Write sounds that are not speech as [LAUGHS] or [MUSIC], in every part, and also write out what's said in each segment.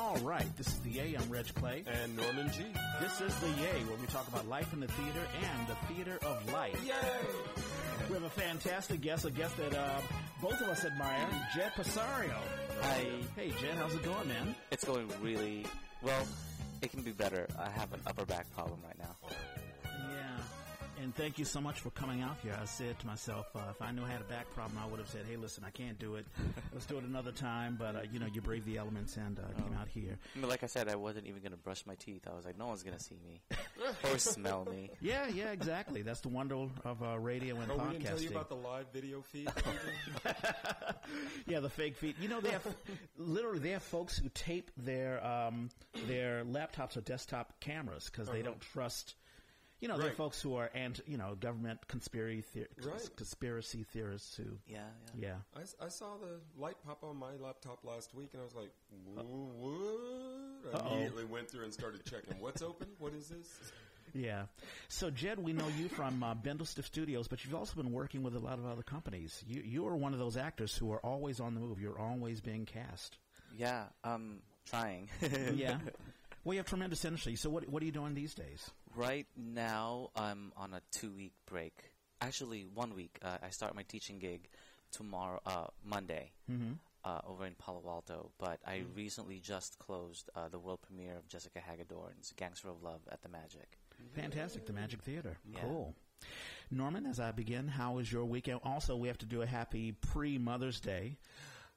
All right, this is the Yay. I'm Reg Clay. And Norman G. This is the Yay, where we talk about life in the theater and the theater of life. Yay! We have a fantastic guest, a guest that uh, both of us admire, Jed Parsario. Hi. Hey, Jed, how's it going, man? It's going really well. It can be better. I have an upper back problem right now. Yeah. And thank you so much for coming out here. I said to myself, uh, if I knew I had a back problem, I would have said, hey, listen, I can't do it. Let's do it another time. But, uh, you know, you braved the elements and uh, came out here. I mean, like I said, I wasn't even going to brush my teeth. I was like, no one's going to see me [LAUGHS] or smell me. Yeah, yeah, exactly. That's the wonder of uh, radio and Oh, podcasting. we didn't tell you about the live video feed? [LAUGHS] [LAUGHS] yeah, the fake feed. You know, they have literally they have folks who tape their um, their laptops or desktop cameras because they don't trust. You know, they're folks who are and you know government conspiracy the- Right. conspiracy theorists who. Yeah, yeah. Yeah, I, s- I saw the light pop on my laptop last week, and I was like, "What?" I Uh-oh. immediately went through and started checking. What's open? What is this? yeah. So Jed, we know you from uh, Bindlestiff Studios, but you've also been working with a lot of other companies. You you are one of those actors who are always on the move. You're always being cast. Yeah, I'm trying. [LAUGHS] Yeah. well, you have tremendous energy. So what what are you doing these days? Right now, I'm on a two week break. Actually, one week. Uh, I start my teaching gig tomorrow, uh, Monday, Mm-hmm. uh, over in Palo Alto. But I recently just closed uh, the world premiere of Jessica Hagedorn's Gangster of Love at the Magic. Fantastic, the Magic Theater. Yeah. Cool. Norman, as I begin, how is your weekend? Also, we have to do a happy pre Mother's Day.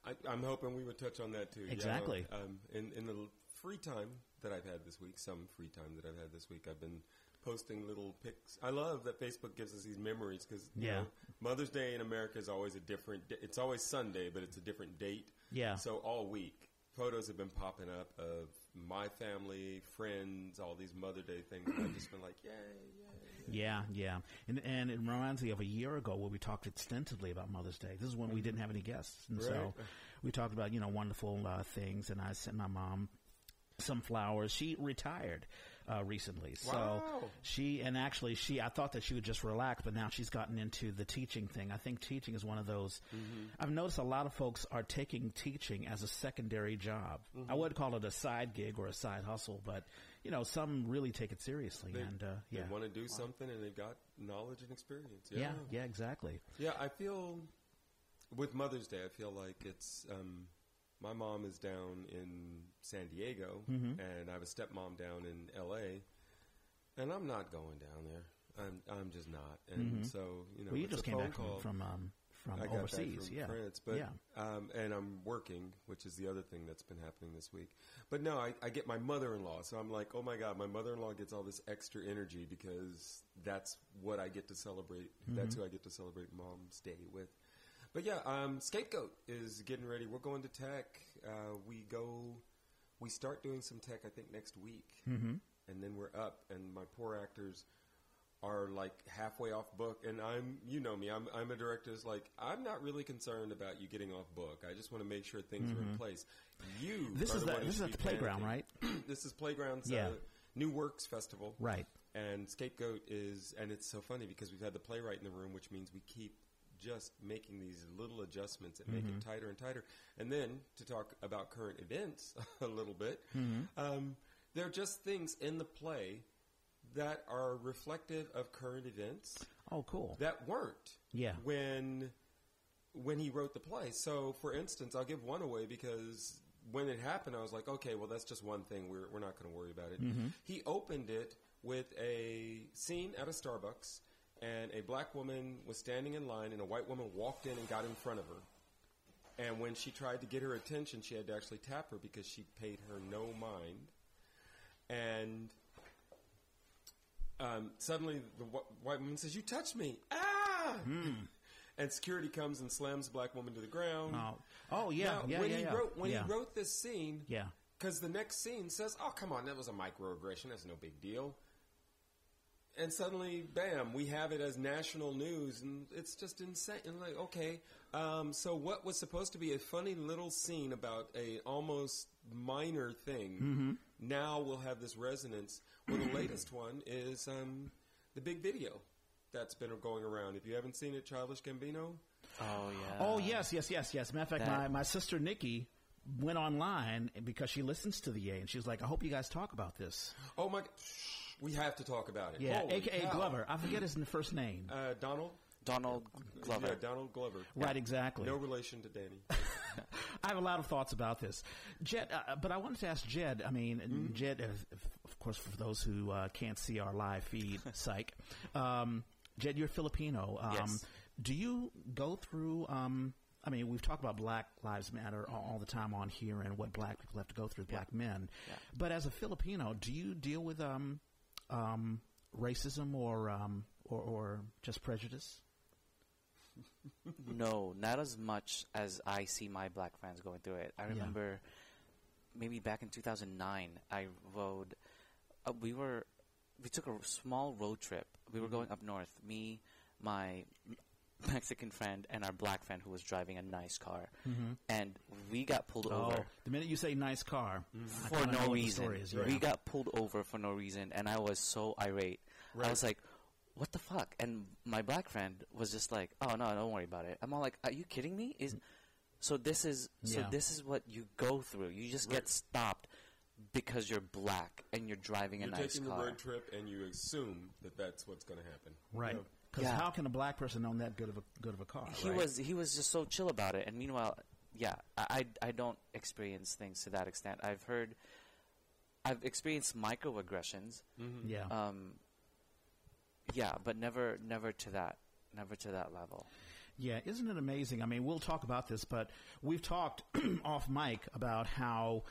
I, I'm hoping we would touch on that too. Yeah, Exactly. um, in in the l- free time that I've had this week, some free time that I've had this week, I've been posting little pics. I love that Facebook gives us these memories because Yeah. know, Mother's Day in America is always a different. d- It's always Sunday, but it's a different date. Yeah. So all week, photos have been popping up of my family, friends, all these Mother Day things. I've just been like, yay, yay. Yeah, yeah. And, and it reminds me of a year ago where we talked extensively about Mother's Day. This is when we didn't have any guests. And so we talked about, you know, wonderful uh, things. And I sent my mom some flowers. She retired uh, recently. So Wow. she, and actually she, I thought that she would just relax, but now she's gotten into the teaching thing. I think teaching is one of those, I've noticed a lot of folks are taking teaching as a secondary job. I would call it a side gig or a side hustle, but, you know, some really take it seriously. They, and, uh, yeah. they want to do something and they've got knowledge and experience. Yeah, yeah, exactly. Yeah, I feel with Mother's Day, I feel like it's um, my mom is down in San Diego, Mm-hmm. and I have a stepmom down in L.A., and I'm not going down there. I'm I'm just not, and so you know, Mm-hmm. Well, you just came back from call. from, um, from I overseas, from yeah, France, but yeah, um, and I'm working, which is the other thing that's been happening this week. But no, I, I get my mother-in-law, so I'm like, oh my god, my mother-in-law gets all this extra energy because that's what I get to celebrate. Mm-hmm. That's who I get to celebrate Mom's Day with. But yeah, um, Scapegoat is getting ready. We're going to tech. Uh, we go. We start doing some tech, I think, next week, mm-hmm. and then we're up. And my poor actors are like halfway off book, and I'm, you know me, I'm, I'm a director. Is like I'm not really concerned about you getting off book. I just want to make sure things are in place. You, Mm-hmm. This are is the this is at the playground, panicking. right? [CLEARS THROAT] this is playground's Yeah. uh, New Works Festival, right. and Scapegoat is, and it's so funny because we've had the playwright in the room, which means we keep just making these little adjustments that make it mm-hmm. tighter and tighter. And then to talk about current events [LAUGHS] a little bit, mm-hmm. um, there are just things in the play that are reflective of current events Oh, cool. that weren't Yeah. when when he wrote the play. So, for instance, I'll give one away because when it happened, I was like, okay, well, that's just one thing. We're we're not going to worry about it. Mm-hmm. He opened it with a scene at a Starbucks, and a black woman was standing in line, and a white woman walked in and got in front of her. And when she tried to get her attention, she had to actually tap her because she paid her no mind. And um, suddenly the wh- white woman says, "You touched me!" Ah! [LAUGHS] And security comes and slams the black woman to the ground. Oh, oh yeah, Now, yeah, when yeah, he yeah. wrote when yeah. he wrote this scene, yeah. because the next scene says, "Oh, come on, that was a microaggression. That's no big deal." And suddenly, bam, we have it as national news, and it's just insane. And like, okay, um, so what was supposed to be a funny little scene about a almost minor thing Mm-hmm. now will have this resonance. Well, the latest [CLEARS THROAT] one is um, the big video that's been going around. If you haven't seen it, Childish Gambino. Oh yeah. Oh yes, yes, yes, yes. Matter of fact, That- my, my sister Nikki went online because she listens to the Yay, and she was like, "I hope you guys talk about this." Oh my! We have to talk about it. Yeah, Holy AKA cow. Glover. I forget his first name. Uh, Donald. Donald Glover. Yeah, Donald Glover. Right, exactly. No relation to Danny. [LAUGHS] I have a lot of thoughts about this, Jed. Uh, but I wanted to ask Jed. I mean, Mm-hmm. Jed, uh, of course, for those who uh, can't see our live feed, [LAUGHS] psych. Um, Jed, you're Filipino. Um, Yes. Do you go through? Um, I mean, we've talked about Black Lives Matter all, all the time on here, and what Black people have to go through, black men. Yeah. But as a Filipino, do you deal with um, um, racism or, um, or or just prejudice? [LAUGHS] No, not as much as I see my black friends going through it. I remember maybe back in 2009, I rode. Uh, we were we took a small road trip. We were going up north. Me, my Mexican friend, and our black friend who was driving a nice car, mm-hmm. and we got pulled Oh, over the minute you say "nice car," mm-hmm. I for no reason. story is, We got pulled over for no reason, and I was so irate. I was like, "What the fuck?" And my black friend was just like, "Oh no, don't worry about it." I'm all like, "Are you kidding me?" Is mm. so this is so Yeah. this is what you go through. You just Right. get stopped because you're black and you're driving a nice car. You're taking the road trip, and you assume that that's what's going to happen. Right. You know? Because Yeah. how can a black person own that good of a good of a car? he right? was he was just so chill about it. And meanwhile, yeah, I, I I don't experience things to that extent. I've heard, I've experienced microaggressions. Mm-hmm. Yeah. Um, yeah, but never, never to that, never to that level. Yeah, isn't it amazing? I mean, we'll talk about this, but we've talked [CLEARS THROAT] off mic about how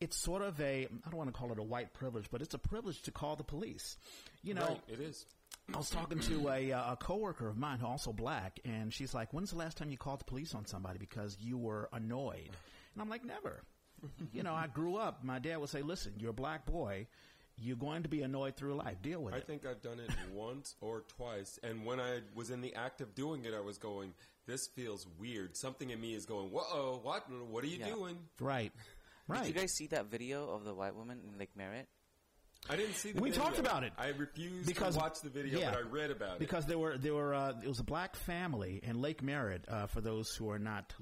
it's sort of a I don't want to call it a white privilege, but it's a privilege to call the police. You know, right, it is. I was talking to a, uh, a coworker of mine, who also black, and she's like, "When's the last time you called the police on somebody because you were annoyed?" And I'm like, "Never." you know, I grew up. My dad would say, "Listen, you're a black boy. You're going to be annoyed through life. Deal with I it." I think I've done it once or twice, and when I was in the act of doing it, I was going, "This feels weird." Something in me is going, "Whoa, what? What are you Yeah. doing?" right, right. Did you guys see that video of the white woman in Lake Merritt? I didn't see the We video. talked about it. I refused Because- to watch the video, yeah. but I read about it. because there were there were uh, it was a black family in Lake Merritt. Uh, for those who are not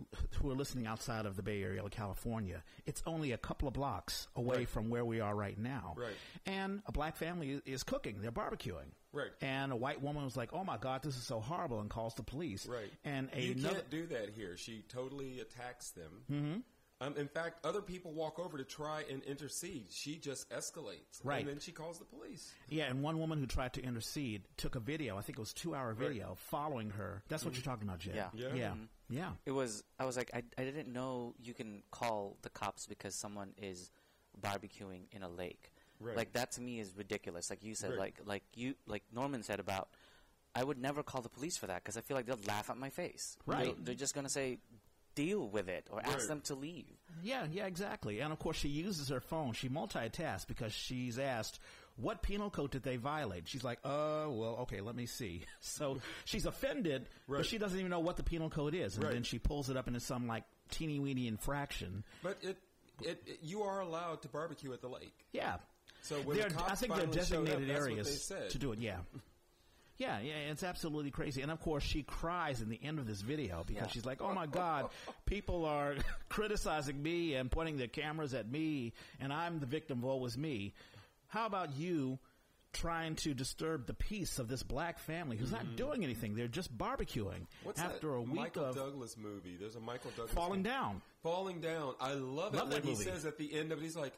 who are listening outside of the Bay Area, of California, it's only a couple of blocks away Right. from where we are right now. Right. And a black family is, cooking; they're barbecuing. Right. And a white woman was like, "Oh my God, this is so horrible," and calls the police. Right. And you can't do that here. She totally attacks them. Mm-hmm. Um, in fact, other people walk over to try and intercede. She just escalates, Right. And then she calls the police. yeah, and one woman who tried to intercede took a video. I think it was two hour video following her. That's what you're talking about, Jed. Yeah. Yeah. Yeah. Mhm. Yeah. It was. I was like, I, I didn't know you can call the cops because someone is barbecuing in a lake. Right. Like that to me is ridiculous. Like you said, Right. like like you like Norman said about. I would never call the police for that because I feel like they'll laugh at my face. Right. They'll- They're just gonna say, deal with it or ask Right. them to leave. Yeah, yeah, exactly. And of course, she uses her phone. She multitasks because she's asked, "What penal code did they violate?" She's like, "Uh, well, okay, let me see." [LAUGHS] So she's offended, but she doesn't even know what the penal code is, and Right. then she pulls it up into some like teeny weeny infraction. But it, it, it, you are allowed to barbecue at the lake. Yeah. So when They're- the cops I think they're finally showed up, designated that's what areas they said. to do it. Yeah. [LAUGHS] Yeah, yeah, it's absolutely crazy. And of course, she cries in the end of this video because Yeah. she's like, "Oh my God, [LAUGHS] people are [LAUGHS] criticizing me and pointing their cameras at me, and I'm the victim. of Woe was me." How about you trying to disturb the peace of this black family who's not doing anything? They're just barbecuing Mm-hmm. What's after that a week Michael of Douglas movie? There's a Michael Douglas falling movie. down. Falling down. I love it when that he says at the end of it, he's like,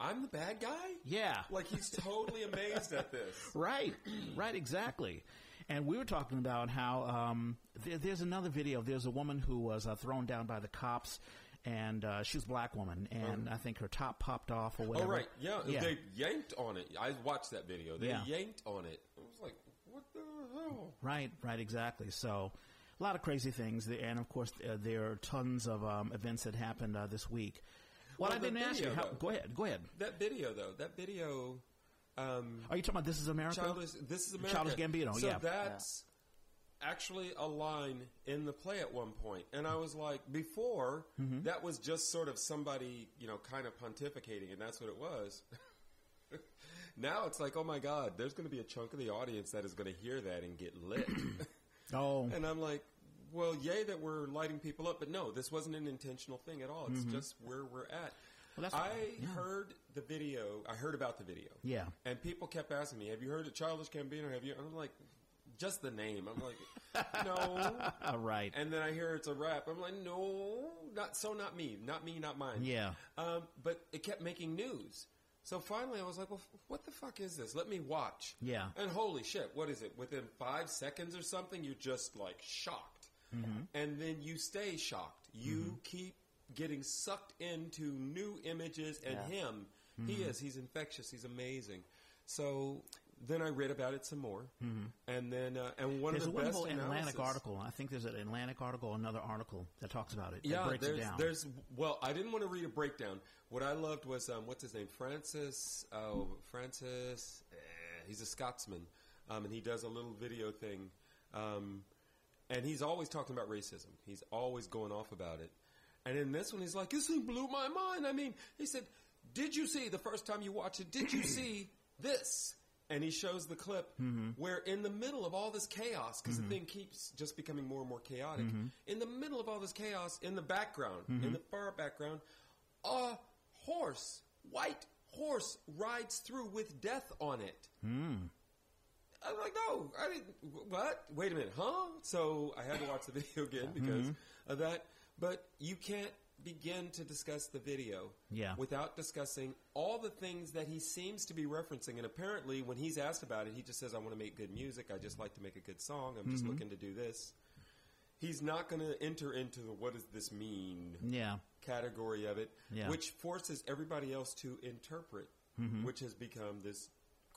"I'm the bad guy." Yeah. Like he's totally amazed at this. [LAUGHS] Right, right, exactly. And we were talking about how um, there, there's another video. There's a woman who was uh, thrown down by the cops, and uh, she was a black woman, and I think her top popped off or whatever. Oh right, yeah, yeah, They yanked on it. I watched that video. They Yeah. yanked on it. I was like, "What the hell?" right, right, exactly. So. A lot of crazy things, there, and of course, uh, there are tons of um, events that happened uh, this week. What Well, I the didn't ask you, video, how, go ahead, go ahead. That video, though, that video. Um, Are you talking about This Is America? Childish, this is America. Childish Gambino, so yeah. that's actually a line in the play at one point, and I was like, before Mm-hmm. that was just sort of somebody, you know, kind of pontificating, and that's what it was. [LAUGHS] now it's like, oh my God, there's going to be a chunk of the audience that is going to hear that and get lit, [COUGHS] oh, and I'm like, well, yay that we're lighting people up, but no, this wasn't an intentional thing at all. It's just where we're at. Well, I yeah. heard the video. I heard about the video. Yeah. And people kept asking me, "Have you heard of Childish Gambino? Have you?" I'm like, just the name. I'm like, [LAUGHS] no. All right. And then I hear it's a rap. I'm like, no, not so. Not me. Not me. Not mine. Yeah. Um, but it kept making news. So finally, I was like, well, f- what the fuck is this? Let me watch. Yeah. And holy shit, what is it? Within five seconds or something, you're just like shocked. And then you stay shocked. You keep getting sucked into new images and Yeah. him. He is. He's infectious. He's amazing. So then I read about it some more. And then, uh, and one There's a of the best wonderful Atlantic analysis- article. I think there's an Atlantic article, another article that talks about it. yeah, breaks there's, it down. there's well, I didn't want to read a breakdown. What I loved was um, what's his name, Francis. Oh, Francis. Eh, he's a Scotsman, um, and he does a little video thing, um, and he's always talking about racism. He's always going off about it. And in this one, he's like, "This thing blew my mind." I mean, he said, "Did you see the first time you watched it? Did you [CLEARS THROAT] see this?" And he shows the clip mm-hmm. where, in the middle of all this chaos, because the mm-hmm. thing keeps just becoming more and more chaotic, mm-hmm. in the middle of all this chaos, in the background, in the far background, a horse, white horse, rides through with death on it. Hmm. I'm like, no, I didn't. What? Wait a minute, huh? So I had to watch the video again because of that. But you can't begin to discuss the video Yeah. without discussing all the things that he seems to be referencing. And apparently, when he's asked about it, he just says, "I want to make good music. I just like to make a good song. I'm just looking to do this." He's not going to enter into the "what does this mean" yeah. category of it, Yeah. which forces everybody else to interpret, Mm-hmm. which has become this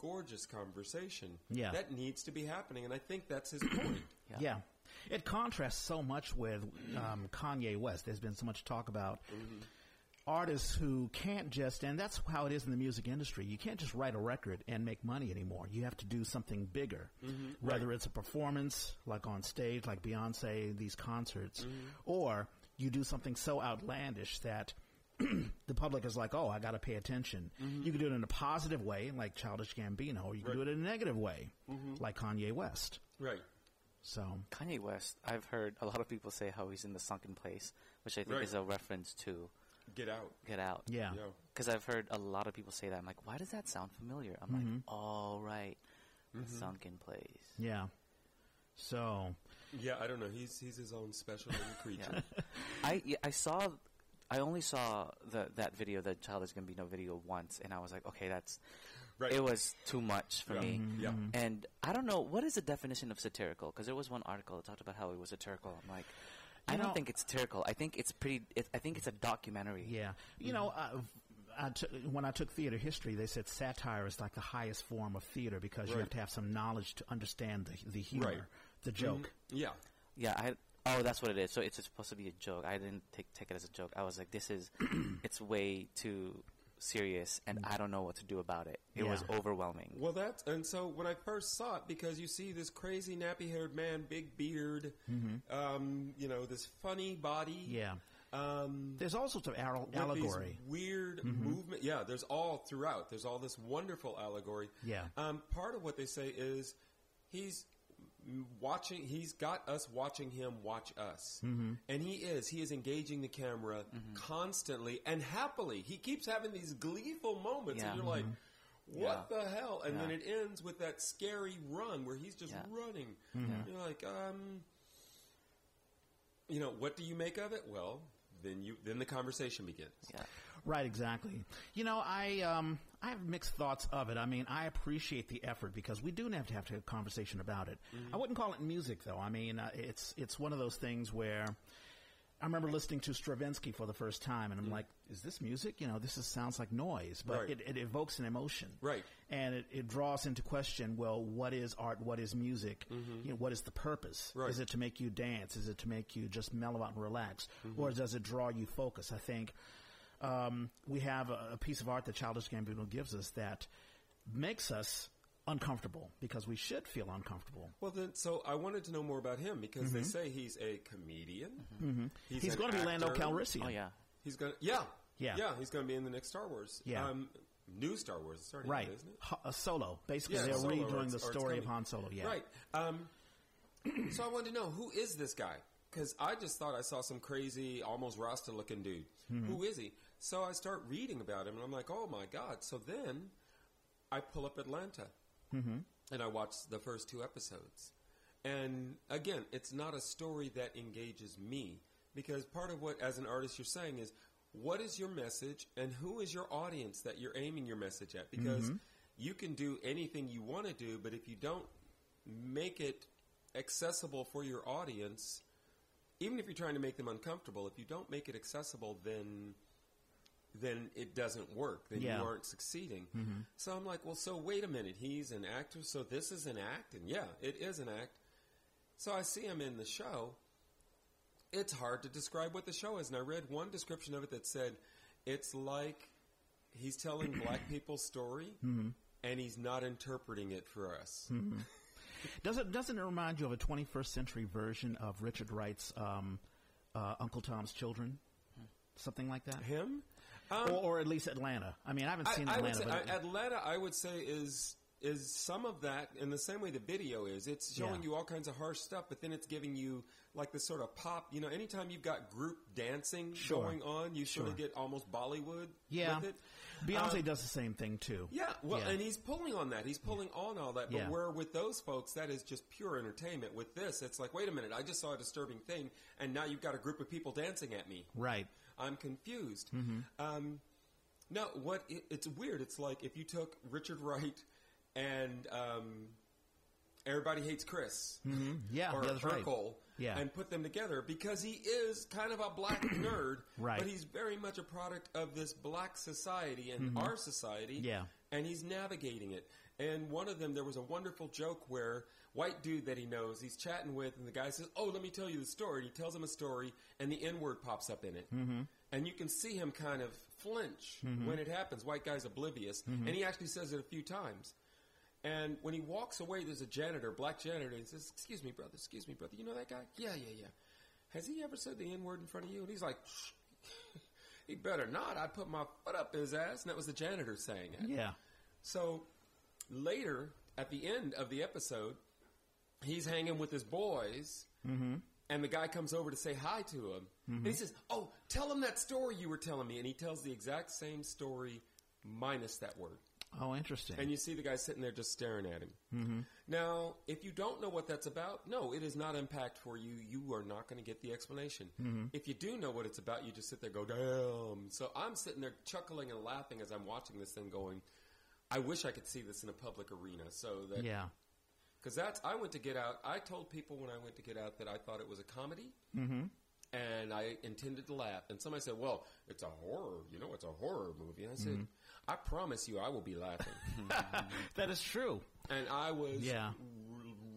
gorgeous conversation Yeah. that needs to be happening. And I think that's his point. [CLEARS THROAT] Yeah. Yeah. It contrasts so much with um, Kanye West. There's been so much talk about mm-hmm. artists who can't just, and that's how it is in the music industry. You can't just write a record and make money anymore. You have to do something bigger, mm-hmm. whether it's a performance, like on stage, like Beyonce, these concerts, mm-hmm. or you do something so outlandish that [CLEARS THROAT] the public is like, oh, I got to pay attention. Mm-hmm. You can do it in a positive way, like Childish Gambino, or you can do it in a negative way, mm-hmm. like Kanye West. Right. So, Kanye West, I've heard a lot of people say how he's in the sunken place, which I think Right. is a reference to Get out. Get Out. yeah. Yeah. Because I've heard a lot of people say that. I'm like, why does that sound familiar? I'm Mm-hmm. like, all right, the mm-hmm. sunken place. Yeah. So, Yeah, I don't know. He's he's his own special little [LAUGHS] creature. I yeah, I saw, I only saw the that video, the Childish Gambino video once, and I was like, okay, that's Right. it was too much for Yeah. me. Mm-hmm. Yeah. And I don't know what is the definition of satirical because there was one article that talked about how it was satirical. I'm like, I You don't think it's satirical. I think it's pretty. It, I think it's a documentary. yeah. You know, uh, I, I took when I took theater history, they said satire is like the highest form of theater because you have to have some knowledge to understand the, the humor, Right. the joke. Mm-hmm. yeah. Yeah, I oh that's what it is. So it's supposed to be a joke. I didn't take take it as a joke. I was like, this is [CLEARS THROAT] it's way too serious, and I don't know what to do about it. It was overwhelming. Well, that's and so when I first saw it, because you see this crazy nappy-haired man, big beard, um, you know, this funny body. Mm-hmm. Yeah. Um, There's all sorts of al- with these allegory. weird movement. Yeah, there's all throughout. There's all this wonderful allegory. Yeah. Um, part of what they say is he's m- watching. He's got us watching him watch us, Mm-hmm. and he is. He is engaging the camera constantly and happily. He keeps having these gleeful moments, Yeah. and you're like. Mm-hmm. What Yeah. the hell? And then it ends with that scary run where he's just Yeah. running. Mm-hmm. You're like, um, you know, what do you make of it? Well, then you then the conversation begins. Yeah. Right, exactly. You know, I um, I have mixed thoughts of it. I mean, I appreciate the effort because we do have to have to have a conversation about it. Mm-hmm. I wouldn't call it music, though. I mean, uh, it's it's one of those things where I remember listening to Stravinsky for the first time, and I'm mm-hmm. like, "Is this music? You know, this is, sounds like noise, but Right. it, it evokes an emotion, Right. And it, it draws into question, well, what is art? What is music? Mm-hmm. You know, what is the purpose? Right. Is it to make you dance? Is it to make you just mellow out and relax, or does it draw you focus? I think um, we have a, a piece of art that Childish Gambino gives us that makes us uncomfortable because we should feel uncomfortable. Well, then, so I wanted to know more about him because they say he's a comedian. Mm-hmm. He's an going to be Lando. Calrissian. Oh yeah. He's going. to Yeah. Yeah. Yeah. He's going to be in the next Star Wars. Yeah. Um, new Star Wars is starting, Right. isn't it? Ha- a solo. Basically, Yeah, they're Solo, redoing the story of. Han Solo. Yeah. Right. Um, [CLEARS THROAT] so I wanted to know who is this guy? because I just thought I saw some crazy, almost Rasta looking dude. Who is he? So I start reading about him, and I'm like, oh my god. So then I pull up Atlanta, mm-hmm. and I watch the first two episodes. And again, it's not a story that engages me because part of what, as an artist, you're saying is, what is your message, and who is your audience that you're aiming your message at? Because mm-hmm. you can do anything you want to do, but if you don't make it accessible for your audience, even if you're trying to make them uncomfortable, if you don't make it accessible, then then it doesn't work. Then Yeah. you aren't succeeding. So I'm like, well, so wait a minute. He's an actor, so this is an act, and yeah, it is an act. So I see him in the show. It's hard to describe what the show is, and I read one description of it that said it's like he's telling black [CLEARS THROAT] people's story, and he's not interpreting it for us. Does it doesn't it remind you of a 21st century version of Richard Wright's um, uh, Uncle Tom's Children, something like that, Him? Or, or at least Atlanta? I mean, I haven't seen I, I Atlanta, say, but I, Atlanta, I would say is is some of that in the same way the video is. It's showing Yeah. you all kinds of harsh stuff, but then it's giving you like this sort of pop. You know, anytime you've got group dancing Sure. going on, you sort of get almost Bollywood yeah, with it. Beyonce Um, does the same thing too. Yeah, well, Yeah. and he's pulling on that. He's pulling on all that. But where with those folks, that is just pure entertainment. With this, it's like, wait a minute, I just saw a disturbing thing, and now you've got a group of people dancing at me. Right. I'm confused. Mm-hmm. Um, no, what it, it's weird. It's like if you took Richard Wright and um, Everybody Hates Chris, Mm-hmm. Yeah, or yeah, that's right. Yeah. and put them together because he is kind of a black [COUGHS] nerd, Right. But he's very much a product of this black society and our society, Mm-hmm. Yeah. And he's navigating it. And one of them, there was a wonderful joke where white dude that he knows, he's chatting with, and the guy says, "Oh, let me tell you the story." And he tells him a story, and the N word pops up in it, mm-hmm. and you can see him kind of flinch Mm-hmm. when it happens. White guy's oblivious, and he actually says it a few times. And when he walks away, there's a janitor, black janitor, and he says, "Excuse me, brother. Excuse me, brother. You know that guy? Yeah, yeah, yeah. Has he ever said the N word in front of you?" And he's like, [LAUGHS] "He better not. I put my foot up his ass." And that was the janitor saying it. Yeah. So later, at the end of the episode, he's hanging with his boys, mm-hmm. and the guy comes over to say hi to him. And he mm-hmm. says, "Oh, tell him that story you were telling me." And he tells the exact same story minus that word. Oh, interesting. And you see the guy sitting there just staring at him. Mm-hmm. Now, if you don't know what that's about, no, it is not impact for you. You are not going to get the explanation. If you do know what it's about, you just sit there go, damn. So I'm sitting there chuckling and laughing as I'm watching this thing going, I wish I could see this in a public arena. So that, yeah. Because that's, I went to Get Out. I told people when I went to Get Out that I thought it was a comedy. Mm-hmm. And I intended to laugh. And somebody said, well, it's a horror. You know, it's a horror movie. And I said, I promise you, I will be laughing. [LAUGHS] That is true. and I was Yeah.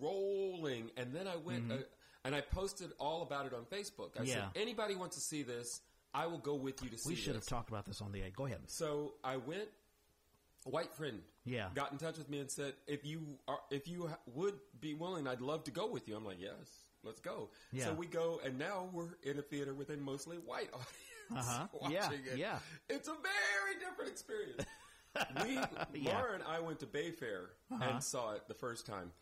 rolling. And then I went uh, and I posted all about it on Facebook. I said, Mm-hmm. Yeah. anybody wants to see this, I will go with you to see. We should have talked about this on the air. Go ahead. So I went. White friend, Yeah. got in touch with me and said, "If you are, if you would be willing, I'd love to go with you." I'm like, "Yes, let's go." Yeah. So we go, and now we're in a theater with a mostly white [LAUGHS] audience Uh-huh. [LAUGHS] watching Yeah, it. yeah. It's a very different experience. [LAUGHS] we, Yeah. Uh-huh. Laura and I went to Bayfair and saw it the first time.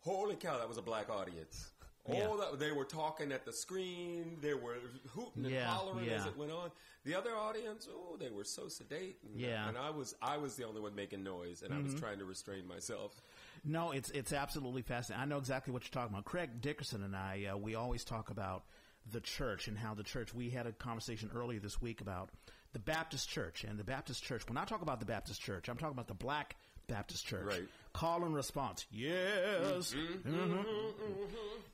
Holy cow, that was a black audience. Mm-hmm. Yeah. Oh, that, they were talking at the screen. They were hooting and Yeah, hollering as it went on. The other audience, oh, they were so sedate. And, Yeah. Mm-hmm. and I was, I was the only one making noise, and I was trying to restrain myself. No, it's it's absolutely fascinating. I know exactly what you're talking about. Craig Dickerson and I, uh, we always talk about the church and how the church. We had a conversation earlier this week about the Baptist Church and the Baptist Church. When I talk about the Baptist Church, I'm talking about the Black Baptist Church. Right. Call and response, yes. Mhm.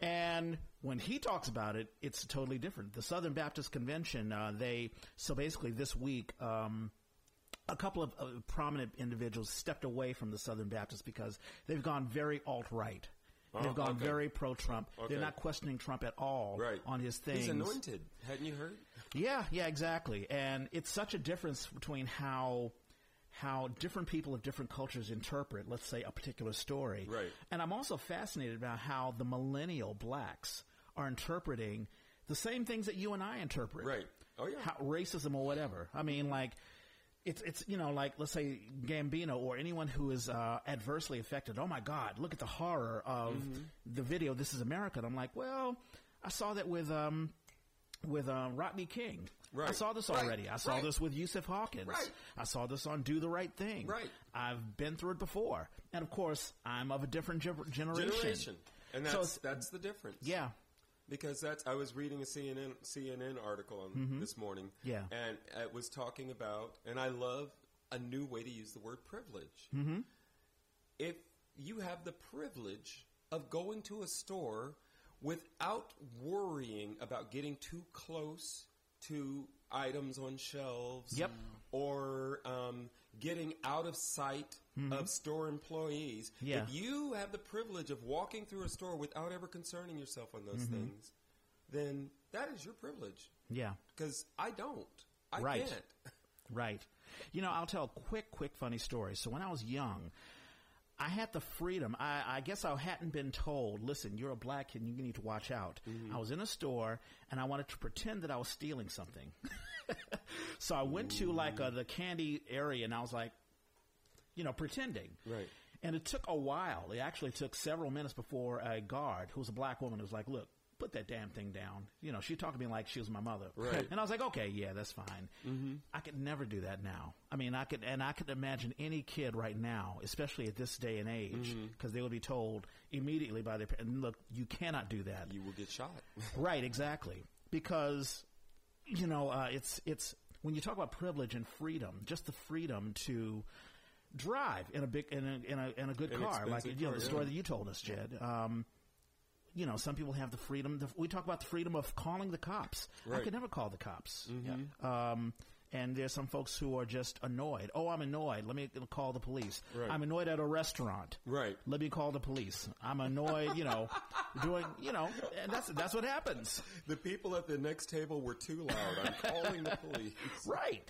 And when he talks about it, it's totally different. The Southern Baptist Convention, uh, they so basically this week. Um, a couple of uh, prominent individuals stepped away from the Southern Baptists because they've gone very alt right. They've Oh, gone okay. very pro Trump. Okay. They're not questioning Trump at all Right. on his things. He's anointed. Hadn't you heard? Yeah, yeah, exactly. And it's such a difference between how how different people of different cultures interpret, let's say, a particular story. Right. And I'm also fascinated about how the millennial blacks are interpreting the same things that you and I interpret. Right. Oh, yeah. How, racism or whatever. I mean, like. It's, it's you know like let's say Gambino or anyone who is uh, adversely affected. Oh my God! Look at the horror of Mm-hmm. the video. This is America. And I'm like, well, I saw that with um, with uh, Rodney King. I saw this Right. already. I saw Right. this with Yusuf Hawkins. Right. I saw this on Do the Right Thing. Right. I've been through it before, and of course, I'm of a different ge- generation. Generation. And that's it's- that's the difference. Yeah. Because that's I was reading a CNN CNN article on this morning. Mm-hmm. Yeah. And it was talking about and I love a new way to use the word privilege. Mm-hmm. If you have the privilege of going to a store without worrying about getting too close to items on shelves Yep. or um, getting out of sight of store employees. Mm-hmm. Yeah. If you have the privilege of walking through a store without ever concerning yourself on those Mm-hmm. things, then that is your privilege. Yeah. Because I don't. I Right. can't. [LAUGHS] Right. You know, I'll tell a quick, quick, funny story. So when I was young, I had the freedom. I, I guess I hadn't been told, listen, you're a black kid, you need to watch out. I was in a store and I wanted to pretend that I was stealing something. [LAUGHS] so I went to like uh, the candy area and I was like, you know, pretending. Right. And it took a while. It actually took several minutes before a guard, who was a black woman, was like, "Look, put that damn thing down." You know, she talked to me like she was my mother. Right. And I was like, "Okay, yeah, that's fine." Mm-hmm. I could never do that now. I mean, I could, and I could imagine any kid right now, especially at this day and age, because they would be told immediately by their parents, "Look, you cannot do that." You will get shot. [LAUGHS] Right, exactly. Because you know, uh, it's it's when you talk about privilege and freedom, just the freedom to drive in a big in a in a, in a good An car, like you know car, the yeah. story that you told us, Jed. Um, you know, some people have the freedom. The, we talk about the freedom of calling the cops. I could never call the cops. Um, and there's some folks who are just annoyed. Oh, I'm annoyed. Let me call the police. Right. I'm annoyed at a restaurant. Right. Let me call the police. I'm annoyed. You know, [LAUGHS] doing. You know, and that's that's what happens. The people at the next table were too loud. I'm calling the police. [LAUGHS] Right.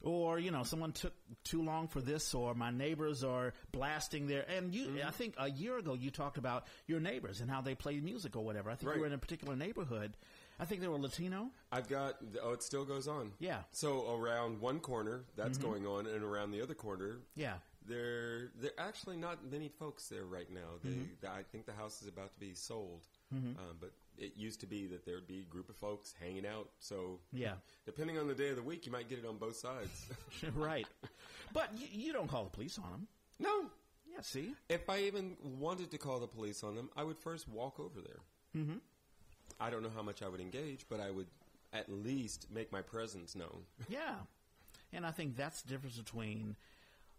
Or, you know, someone took too long for this, or my neighbors are blasting their. And you, Mm-hmm. I think a year ago you talked about your neighbors and how they play music or whatever. I think Right. you were in a particular neighborhood. I think they were Latino. I've got oh, it still goes on. Yeah. Mm-hmm. So around one corner, that's going on, and around the other corner, Yeah. there there are actually not many folks there right now. They, Mm-hmm. the, I think the house is about to be sold, um, but it used to be that there would be a group of folks hanging out. So Yeah. depending on the day of the week, you might get it on both sides. [LAUGHS] right. But you, you don't call the police on them. no, Yeah, see? if I even wanted to call the police on them, I would first walk over there. Mm-hmm. I don't know how much I would engage, but I would at least make my presence known. [LAUGHS] Yeah. And I think that's the difference between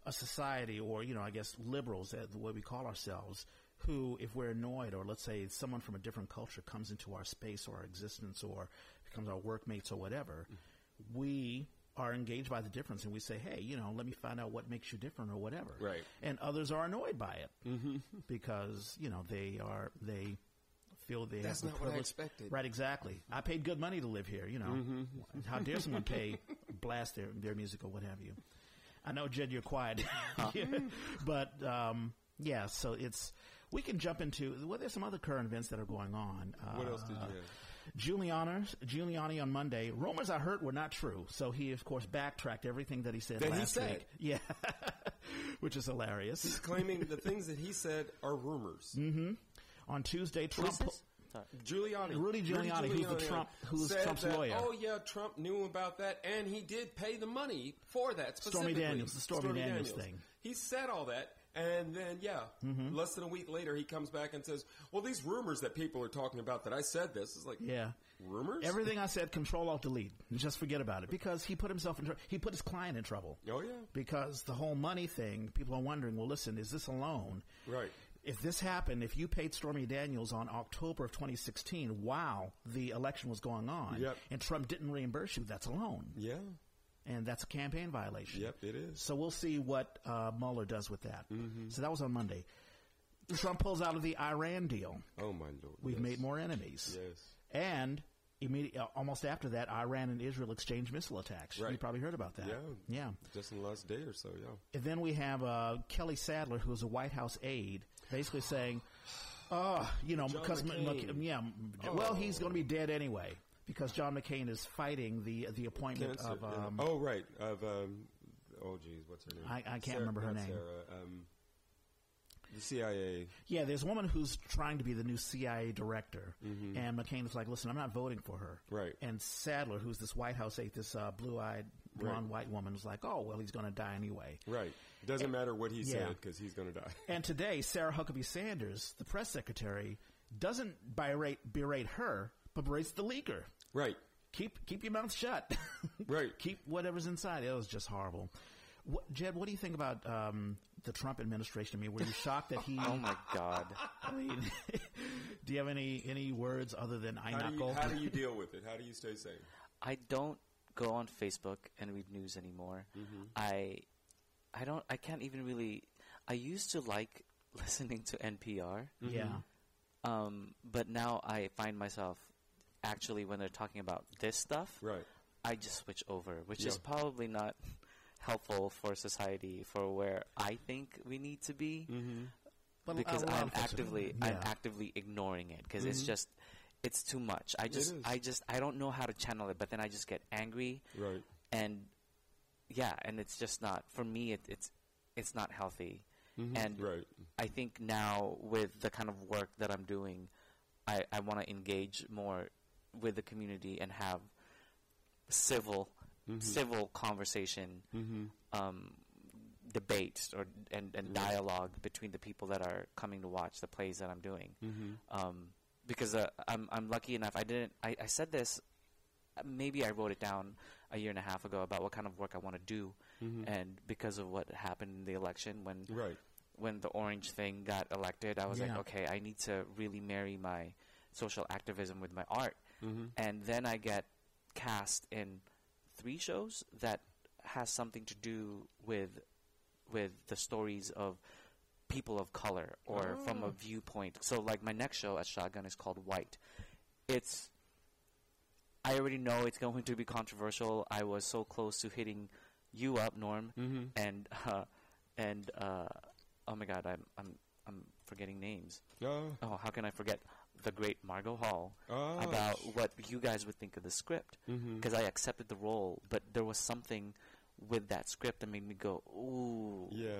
a society or, you know, I guess liberals, the way we call ourselves, who, if we're annoyed or let's say someone from a different culture comes into our space or our existence or becomes our workmates or whatever, we are engaged by the difference and we say, hey, you know, let me find out what makes you different or whatever. Right. And others are annoyed by it [LAUGHS] because, you know, they are, they feel they That's have the not what I expected. Right, exactly. I paid good money to live here. You know, Mm-hmm. [LAUGHS] how dare someone pay blast their their music or what have you? I know, Jed, you're quiet, Yeah. [LAUGHS] but um, yeah. So it's we can jump into well. There's some other current events that are going on. Uh, What else did you have? Giuliani, Giuliani on Monday. Rumors I heard were not true, so he of course backtracked everything that he said That he last said. week. Yeah, [LAUGHS] which is hilarious. He's claiming the things that he said are rumors. on Tuesday, Trump. is this? Sorry. Giuliani, Rudy Giuliani, who's the Trump- who's said Trump's that, lawyer. Oh yeah, Trump knew about that, and he did pay the money for that. Stormy Specifically. Daniels, the Stormy Daniels thing. He said all that, and then yeah, Mm-hmm. less than a week later, he comes back and says, "Well, these rumors that people are talking about that I said this is like Yeah. rumors." Everything I said, control alt delete. Just forget about it because he put himself in. Tr- he put his client in trouble. Oh yeah, Because the whole money thing, people are wondering. Well, listen, is this a loan? right. If this happened, if you paid Stormy Daniels on October of 2016, while the election was going on, Yep. and Trump didn't reimburse you, that's a loan, Yeah. and that's a campaign violation. Yep, it is. So we'll see what uh, Mueller does with that. Mm-hmm. So that was on Monday. Trump pulls out of the Iran deal. Oh my lord. We've yes. made more enemies. Yes. And immediate, uh, almost after that, Iran and Israel exchanged missile attacks. Right. You probably heard about that. Yeah. Yeah. Just in the last day or so. Yeah. And then we have uh, Kelly Sadler, who is a White House aide, basically saying, "Oh, you know, John because McCain. Mc- yeah, well, he's Oh. going to be dead anyway because John McCain is fighting the the appointment Cancer. of." yeah. Um, oh right. Of um. Oh geez, what's her name? I- I can't Sarah- remember her name. Sarah. Um, The CIA. Yeah, there's a woman who's trying to be the new CIA director, and McCain is like, "Listen, I'm not voting for her." Right. And Sadler, who's this White House aide, this uh, blue-eyed blonde white woman, was like, "Oh, well, he's going to die anyway." Right. Doesn't matter what he Yeah. said because he's going to die. And today, Sarah Huckabee Sanders, the press secretary, doesn't berate, berate her, but berates the leaker. right. Keep keep your mouth shut. [LAUGHS] Right. keep whatever's inside. It was just horrible. What, Jed, what do you think about um, the Trump administration? I mean, were you shocked that he? [LAUGHS] Oh my god. [LAUGHS] I mean, do you have any any words other than I How not do, you, how do you deal with it? How do you stay sane? I don't go on Facebook and read news anymore. Mm-hmm. I I don't I can't even really I used to like [LAUGHS] listening to NPR. Yeah, Um, but now I find myself actually when they're talking about this stuff, Right. I just switch over, which Yeah. is probably not helpful for society for where I think we need to be Mm-hmm. but because I'm of folks are- actively I'm actively ignoring it because it's Mhm. just it's too much. I just. I just I don't know how to channel it, but then I just get angry Right. and yeah, and it's just not for me. It, it's it's not healthy, Mhm. and right. I think now with the kind of work that I'm doing, I I want to engage more with the community and have civil Mhm. civil conversation, Mm-hmm. um, debate or and, and Yeah. dialogue between the people that are coming to watch the plays that I'm doing. Mm-hmm. Um, because uh, I'm I'm lucky enough. I didn't. I, I said this. uh, Maybe I wrote it down a year and a half ago about what kind of work I want to do, Mm-hmm. and because of what happened in the election when right. when the orange thing got elected, I was like, okay, I need to really marry my social activism with my art, Mm-hmm. and then I get cast in three shows that has something to do with with the stories of people of color or from a Oh. viewpoint. So like my next show at Shotgun is called White. It's I already know it's going to be controversial. I was so close to hitting you up, Norm, Mm-hmm. and uh, and uh, oh my God, I'm I'm I'm forgetting names. Oh. Oh, how can I forget the great Margo Hall Oh. about what you guys would think of the script? Mm-hmm. Because I accepted the role, but there was something with that script that made me go, ooh. Yeah.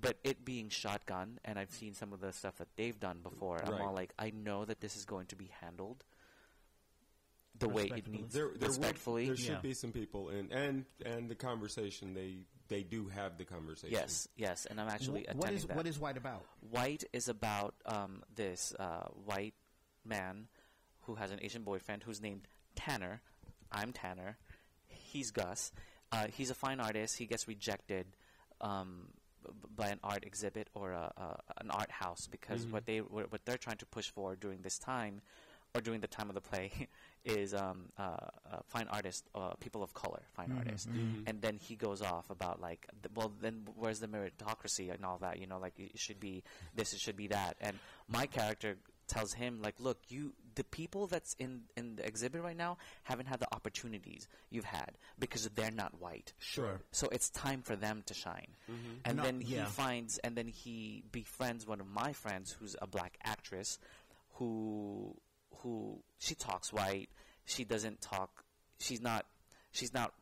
But it being shotgun, and I've seen some of the stuff that they've done before. I'm all like, I know that this is going to be handled the way it Respectfully. needs, There, there would- respectfully. there should Yeah. be some people in, and and the conversation they they do have the conversation. yes, yes, and I'm actually Wh- what attending is that. what is white about? White is about um, this uh, white man who has an Asian boyfriend who's named Tanner. I'm Tanner. He's Gus. Uh, he's a fine artist. He gets rejected um, b- by an art exhibit or a, a, an art house because Mhm. what they what what they're trying to push for during this time or during the time of the play [LAUGHS] is um, uh, uh, fine artists, uh, people of color, fine Mhm, artists Mhm. and then he goes off about like th- well then where's the meritocracy and all that you know like it should be this it should be that and my character tells him like look you the people that's in in the exhibit right now haven't had the opportunities you've had because they're not white Sure. so it's time for them to shine Mhm. and No, then he yeah. finds and then he befriends one of my friends who's a black actress who who she talks white she doesn't talk she's not she's not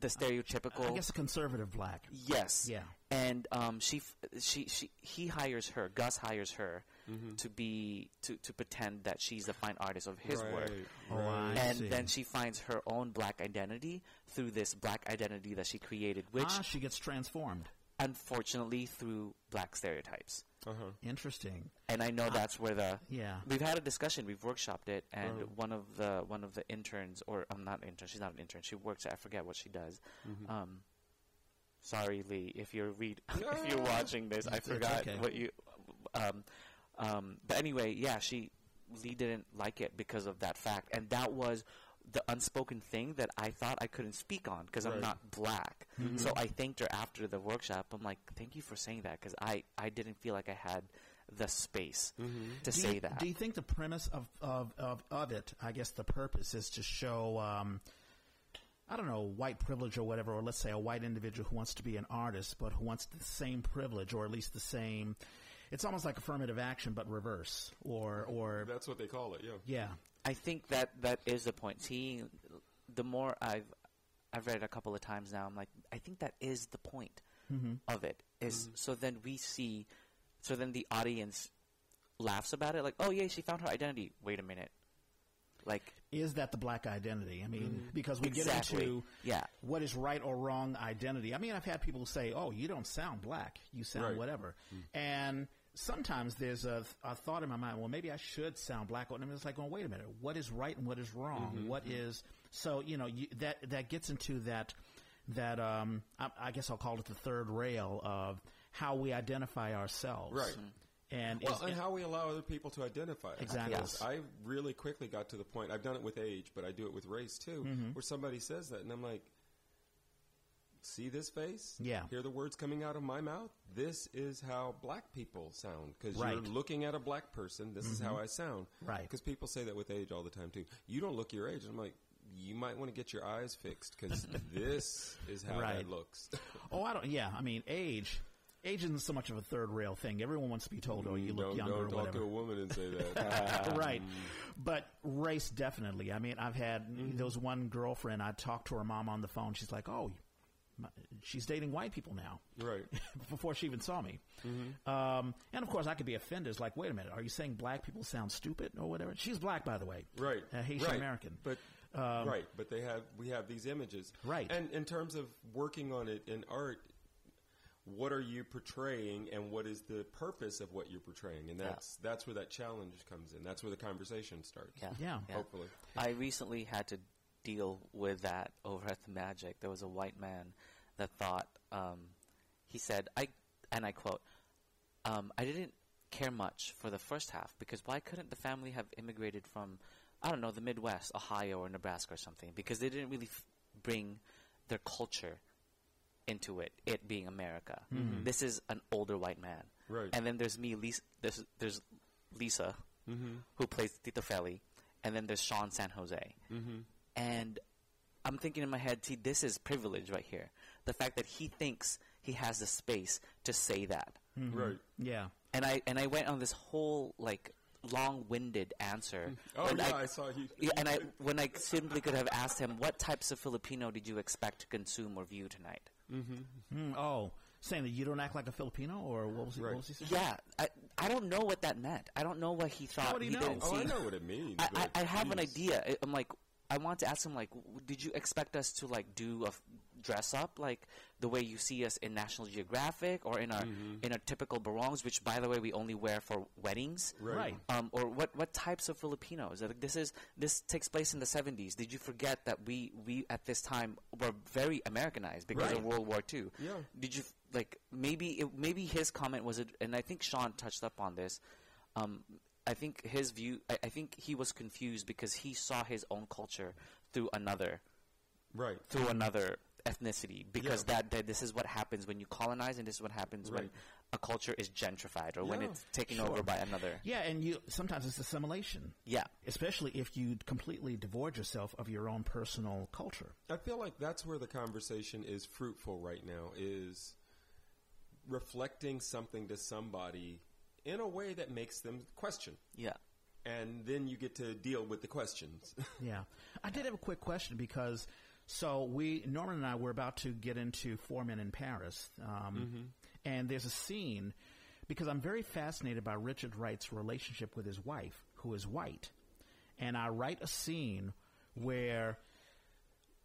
the stereotypical I guess a conservative black. yes Yeah. and um she f- she she he hires her gus hires her Mhm. to be to to pretend that she's the fine artist of his work Right, Oh, right. And see. then she finds her own black identity through this black identity that she created which ah, she gets transformed. Unfortunately through black stereotypes. Uh-huh. Interesting. And I know that's where the Yeah. we've had a discussion, we've workshopped it, and Oh. one of the one of the interns, or I'm not intern, she's not an intern, she works. I forget what she does. Mhm. Um, sorry, Lee, if you're read [LAUGHS] if you're watching this, I forgot okay. what you. Um, um, but anyway, yeah, she Lee didn't like it because of that fact, and that was the unspoken thing that I thought I couldn't speak on because I'm not black. Mhm. So I thanked her after the workshop. I'm like, thank you for saying that because I I didn't feel like I had the space Mhm. to do say you, that. Do you think the premise of, of, of, of it, I guess the purpose is to show, um, I don't know, white privilege or whatever, or let's say a white individual who wants to be an artist, but who wants the same privilege or at least the same, it's almost like affirmative action, but reverse, or, or, That's what they call it. Yeah. yeah. I think that that is the point. Seeing the more I've I've read it a couple of times now, I'm like, I think that is the point Mm-hmm. of it. Is Mhm. so then we see So then the audience laughs about it, like, "Oh yeah, she found her identity." Wait a minute, like is that the black identity? I mean, because we Exactly. get into Yeah. what is right or wrong identity. I mean, I've had people say, "Oh, you don't sound black. You sound Right. whatever," and sometimes there's a, a thought in my mind. Well, maybe I should sound black. And it's like, "Oh, wait a minute. What is right and what is wrong? What is so? You know, you, that that gets into that that um, I, I guess I'll call it the third rail of how we identify ourselves, Right. And, Well, and how we allow other people to identify us. Exactly. Because I really quickly got to the point. I've done it with age, but I do it with race too, Mm-hmm. where somebody says that, and I'm like, "See this face? Yeah. Hear the words coming out of my mouth? This is how black people sound. Because Right. Mm-hmm. you're looking at a black person. This is how I sound. Right. Because people say that with age all the time too. You don't look your age. I'm like. You might want to get your eyes fixed because [LAUGHS] this is how Right. that looks. [LAUGHS] Oh, I don't. Yeah, I mean, age. Age isn't so much of a third rail thing. Everyone wants to be told, "Oh, you look don't, younger," don't or talk whatever. to a woman and say that. [LAUGHS] right. But race definitely. I mean, I've had Mm-hmm. there was one girlfriend. I talked to her mom on the phone. She's like, "Oh, she's dating white people now." right. [LAUGHS] Before she even saw me, Mm-hmm. um, and of course I could be offended. It's like, wait a minute, are you saying black people sound stupid or whatever? She's black, by the way, right Uh, Haitian right. American. but right but they have we have these images Right. and in terms of working on it in art what are you portraying and what is the purpose of what you're portraying and that's that's where that challenge comes in that's where the conversation starts Yeah. Yeah. hopefully I recently had to deal with that over at the Magic. There was a white man that thought um, he said, "I," and I quote, um, "I didn't care much for the first half because why couldn't the family have immigrated from, I don't know, the Midwest, Ohio or Nebraska or something? Because they didn't really f- bring their culture into it, it being America. This is an older white man, Right. And then there's me, Lisa. There's, there's Lisa, who plays Tito Feli, and then there's Sean San Jose. Mm-hmm. And I'm thinking in my head, see, this is privilege right here. The fact that he thinks he has the space to say that. right Yeah. And I and I went on this whole like long-winded answer. oh when yeah I, I, saw you yeah, and I when I simply could have asked him, what types of Filipino did you expect to consume or view tonight? Mm, hmm. oh, saying that you don't act like a Filipino, or what was he? Right. What was he saying? Yeah, I I don't know what that meant. I don't know what he thought. would he he know? didn't oh see. I know what it means I, I, I have an idea. I- I'm like, I want to ask him, like, w- did you expect us to like do a f- dress up like the way you see us in National Geographic or in our Mm-hmm. in our typical barongs, which by the way we only wear for weddings? Right. Right. Um, or what what types of Filipinos? Like, this is this takes place in the 70s. Did you forget that we we at this time were very Americanized because of World War II? Yeah. Did you f- like maybe it, maybe his comment was it, and I think Sean touched up on this. Um, I think his view. I, I think he was confused because he saw his own culture through another right through another ethnicity because Yeah. that, that this is what happens when you colonize and this is what happens when a culture is gentrified or when it's taken sure. over by another. Yeah, and you sometimes it's assimilation. Yeah. especially if you completely divorce yourself of your own personal culture. I feel like that's where the conversation is fruitful right now is reflecting something to somebody in a way that makes them question. Yeah. And then you get to deal with the questions. [LAUGHS] Yeah, I did have a quick question because so we Norman and I were about to get into Four Men in Paris, um, and there's a scene because I'm very fascinated by Richard Wright's relationship with his wife, who is white, and I write a scene where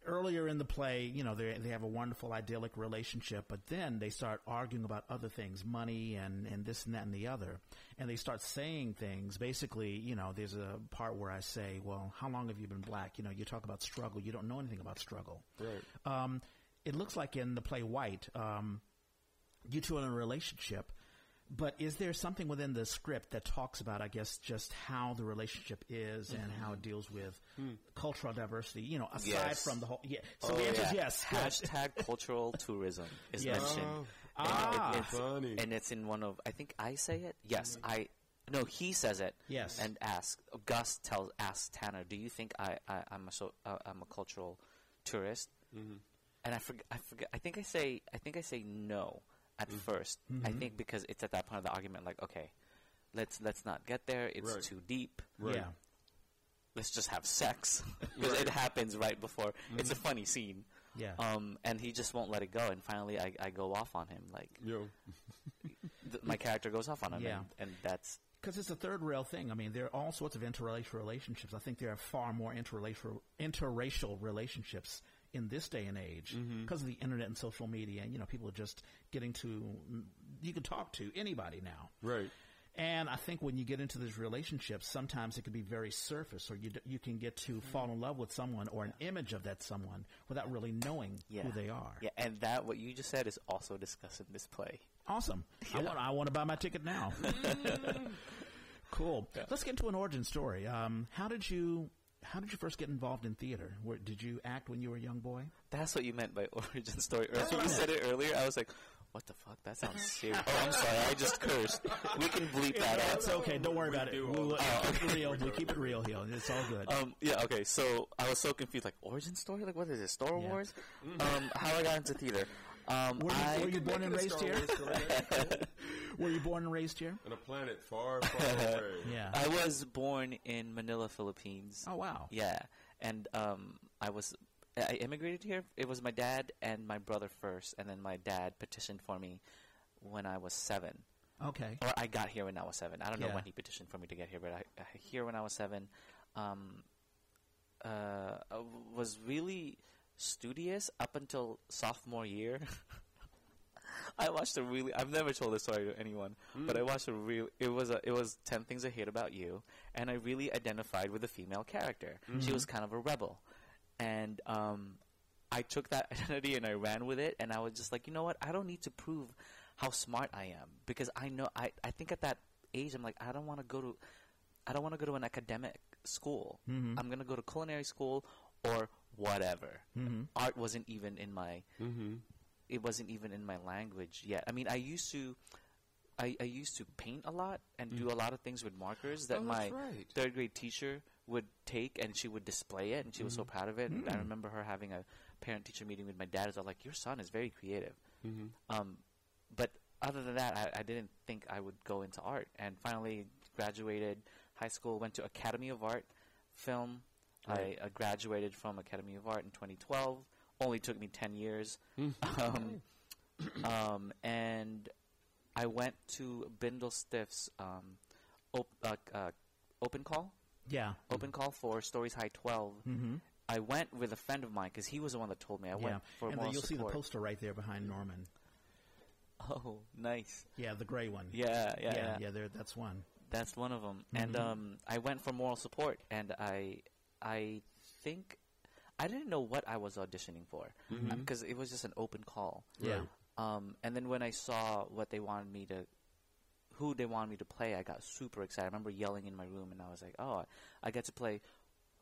earlier in the play, you know, they they have a wonderful idyllic relationship, but then they start arguing about other things, money and and this and that and the other, and they start saying things. Basically, you know, there's a part where I say, "Well, how long have you been black?" You know, you talk about struggle, you don't know anything about struggle. right. Um, it looks like in the play White, um, you two are in a relationship. But is there something within the script that talks about, I guess, just how the relationship is and how it deals with cultural diversity? You know, aside Yes. from the whole. Yeah. So Oh, the answer yeah. is yes. yes. [LAUGHS] Hashtag cultural tourism is Yes. mentioned. Oh, And Ah. it- it's, Funny. and it's in one of I think I say it. Yes, I. No, he says it. Yes. And asks Gus tells asks Tanner, "Do you think I, I I'm a so uh, I'm a cultural tourist?" Mm-hmm. And I forget. I forget. I think I say. I think I say no at mm-hmm. 1st I mm-hmm. think because it's at that point of the argument, like, okay, let's let's not get there. It's Right. too deep. Right. Yeah. Let's just have sex [LAUGHS] because Right. it happens right before. It's a mm-hmm. funny scene. Yeah. Um, and he just won't let it go. And finally, I, I go off on him. Like, You [LAUGHS] th- my character goes off on him, Yeah. and, and that's Because it's a third rail thing. I mean, there are all sorts of interracial relationships. I think there are far more interracial interracial relationships in this day and age because of the internet and social media. And you know, people are just getting to you can talk to anybody now. Right. And I think when you get into these relationships, sometimes it can be very surface, or you d- you can get to fall in love with someone or an image of that someone without really knowing yeah. who they are. Yeah, and that what you just said is also discussed in this play. Awesome. I want I want to buy my ticket now. [LAUGHS] [LAUGHS] cool. Let's get into an origin story. Um, how did you how did you first get involved in theater? Where, did you act when you were a young boy? That's what you meant by [LAUGHS] origin story. That's when you said it earlier. I was like, "What the fuck? That sounds [LAUGHS] serious." oh, I'm sorry. I just cursed. We can bleep that out. It's okay. Don't worry We about it. We'll, all uh, the keep it real. We keep it real here. It's all good. Um, yeah, okay. So I was so confused. Like origin story? Like what is it? Star Yeah. Wars? Um, how I got into theater? Um, Were you- I were you born and Make it a raised here? [LAUGHS] [LAUGHS] Were you born and raised here? On a planet far, far away. [LAUGHS] Yeah. I was born in Manila, Philippines. Oh wow. Yeah, and um, I was I immigrated here. It was my dad and my brother first, and then my dad petitioned for me when I was seven. Okay. Or I got here when I was seven. I don't know when he petitioned for me to get here, but I, I here when I was seven. Um, uh, was really studious up until sophomore year. [LAUGHS] I watched a really. I've never told this story to anyone, hmm. but I watched a real. It was a. It was Ten Things I Hate About You, and I really identified with the female character. She mm-hmm. was kind of a rebel, and um, I took that [LAUGHS] identity and I ran with it, and I was just like, you know what? I don't need to prove how smart I am because I know. I I think at that age, I'm like, I don't want to go to. I don't want to go to an academic school. Mm-hmm. I'm going to go to culinary school or whatever. Mm-hmm. Art wasn't even in my Mm-hmm. it wasn't even in my language yet. I mean, I used to, I, I used to paint a lot and do mm. a lot of things with markers that Oh, my right. third grade teacher would take and she would display it and she was so mm-hmm. proud of it. And I mm. remember her having a parent teacher meeting with my dad. It's all like, your son is very creative. Mm-hmm. Um, but other than that, I, I didn't think I would go into art. And finally, graduated high school, went to Academy of Art, film. I uh, graduated from Academy of Art in 2012. Only took me 10 years. um, [CLEARS THROAT] um, and I went to Bindlestiff's um, op- uh, uh, open call, Yeah. open call for Stories High 12. Mm-hmm. I went with a friend of mine because he was the one that told me. I Yeah. went for and then moral you'll see the poster right there behind Norman. Oh, nice. Yeah, the gray one. Yeah, yeah, yeah, yeah. yeah, there, that's one. That's one of them. And Mhm. um, I went for moral support, and I, I think, I didn't know what I was auditioning for because it was just an open call. Yeah. Um, and then when I saw what they wanted me to, who they wanted me to play, I got super excited. I remember yelling in my room, and I was like, "Oh, I get to play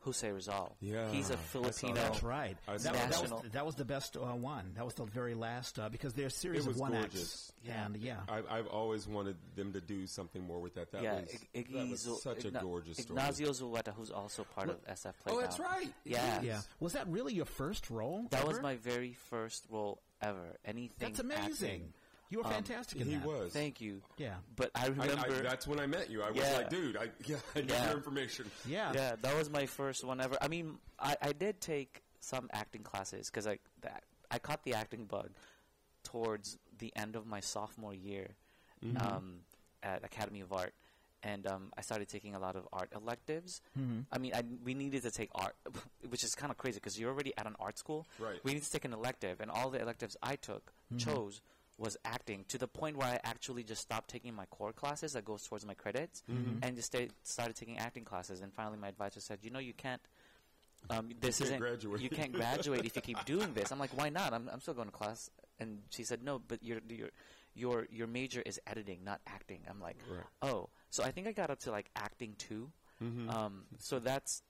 Jose Rizal. Yeah, he's a Filipino. that. That's right. That, was- that. that, was, that was the best uh, one. That was the very last uh, because they're a series It was of one gorgeous. acts. Yeah. And yeah. I've, I've always wanted them to do something more with that. That yeah, was, Ig- that was Iggy Zu- such a Igna- gorgeous story. Ignacio Zueta, who's also part of SF Playground. Oh, that's right. Yeah. yeah. Was that really your first role? That was my very first role ever. Anything. That's amazing. acting. You were Um, fantastic in He that. was. Thank you. Yeah. But I I, remember. I, that's when I met you. I was like, dude, I, [LAUGHS] yeah, I need Yeah. your information. Yeah. yeah, that was my first one ever. I mean, I, I did take some acting classes because I that I caught the acting bug towards the end of my sophomore year Mm-hmm. um, at Academy of Art, and um, I started taking a lot of art electives. Mhm. I mean, I, we needed to take art, [LAUGHS] which is kind of crazy because you're already at an art school. Right. We need to take an elective, and all the electives I took chose was acting to the point where I actually just stopped taking my core classes that goes towards my credits and just stayed, started taking acting classes. And finally, my advisor said, "You know, you can't." Um, this can't isn't graduate." you can't graduate if you keep [LAUGHS] doing this. I'm like, why not? I'm, I'm still going to class. And she said, no, but your your your your major is editing, not acting. I'm like, Right. oh, so I think I got up to like acting 2 Mm-hmm. Um, so that's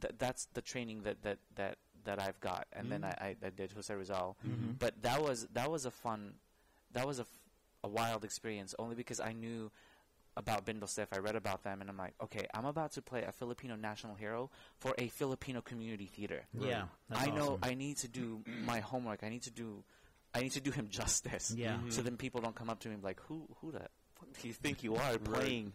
th- that's the training that that that that I've got, and then I, I, I did Jose Rizal. But that was that was a fun, that was a, f- a wild experience. Only because I knew about Bindlestiff. I read about them, and I'm like, okay, I'm about to play a Filipino national hero for a Filipino community theater. Yeah. that's I know awesome. I need to do my homework. I need to do, I need to do him [LAUGHS] justice. Yeah. Mhm. So then people don't come up to me like, who who the fuck do you think you are playing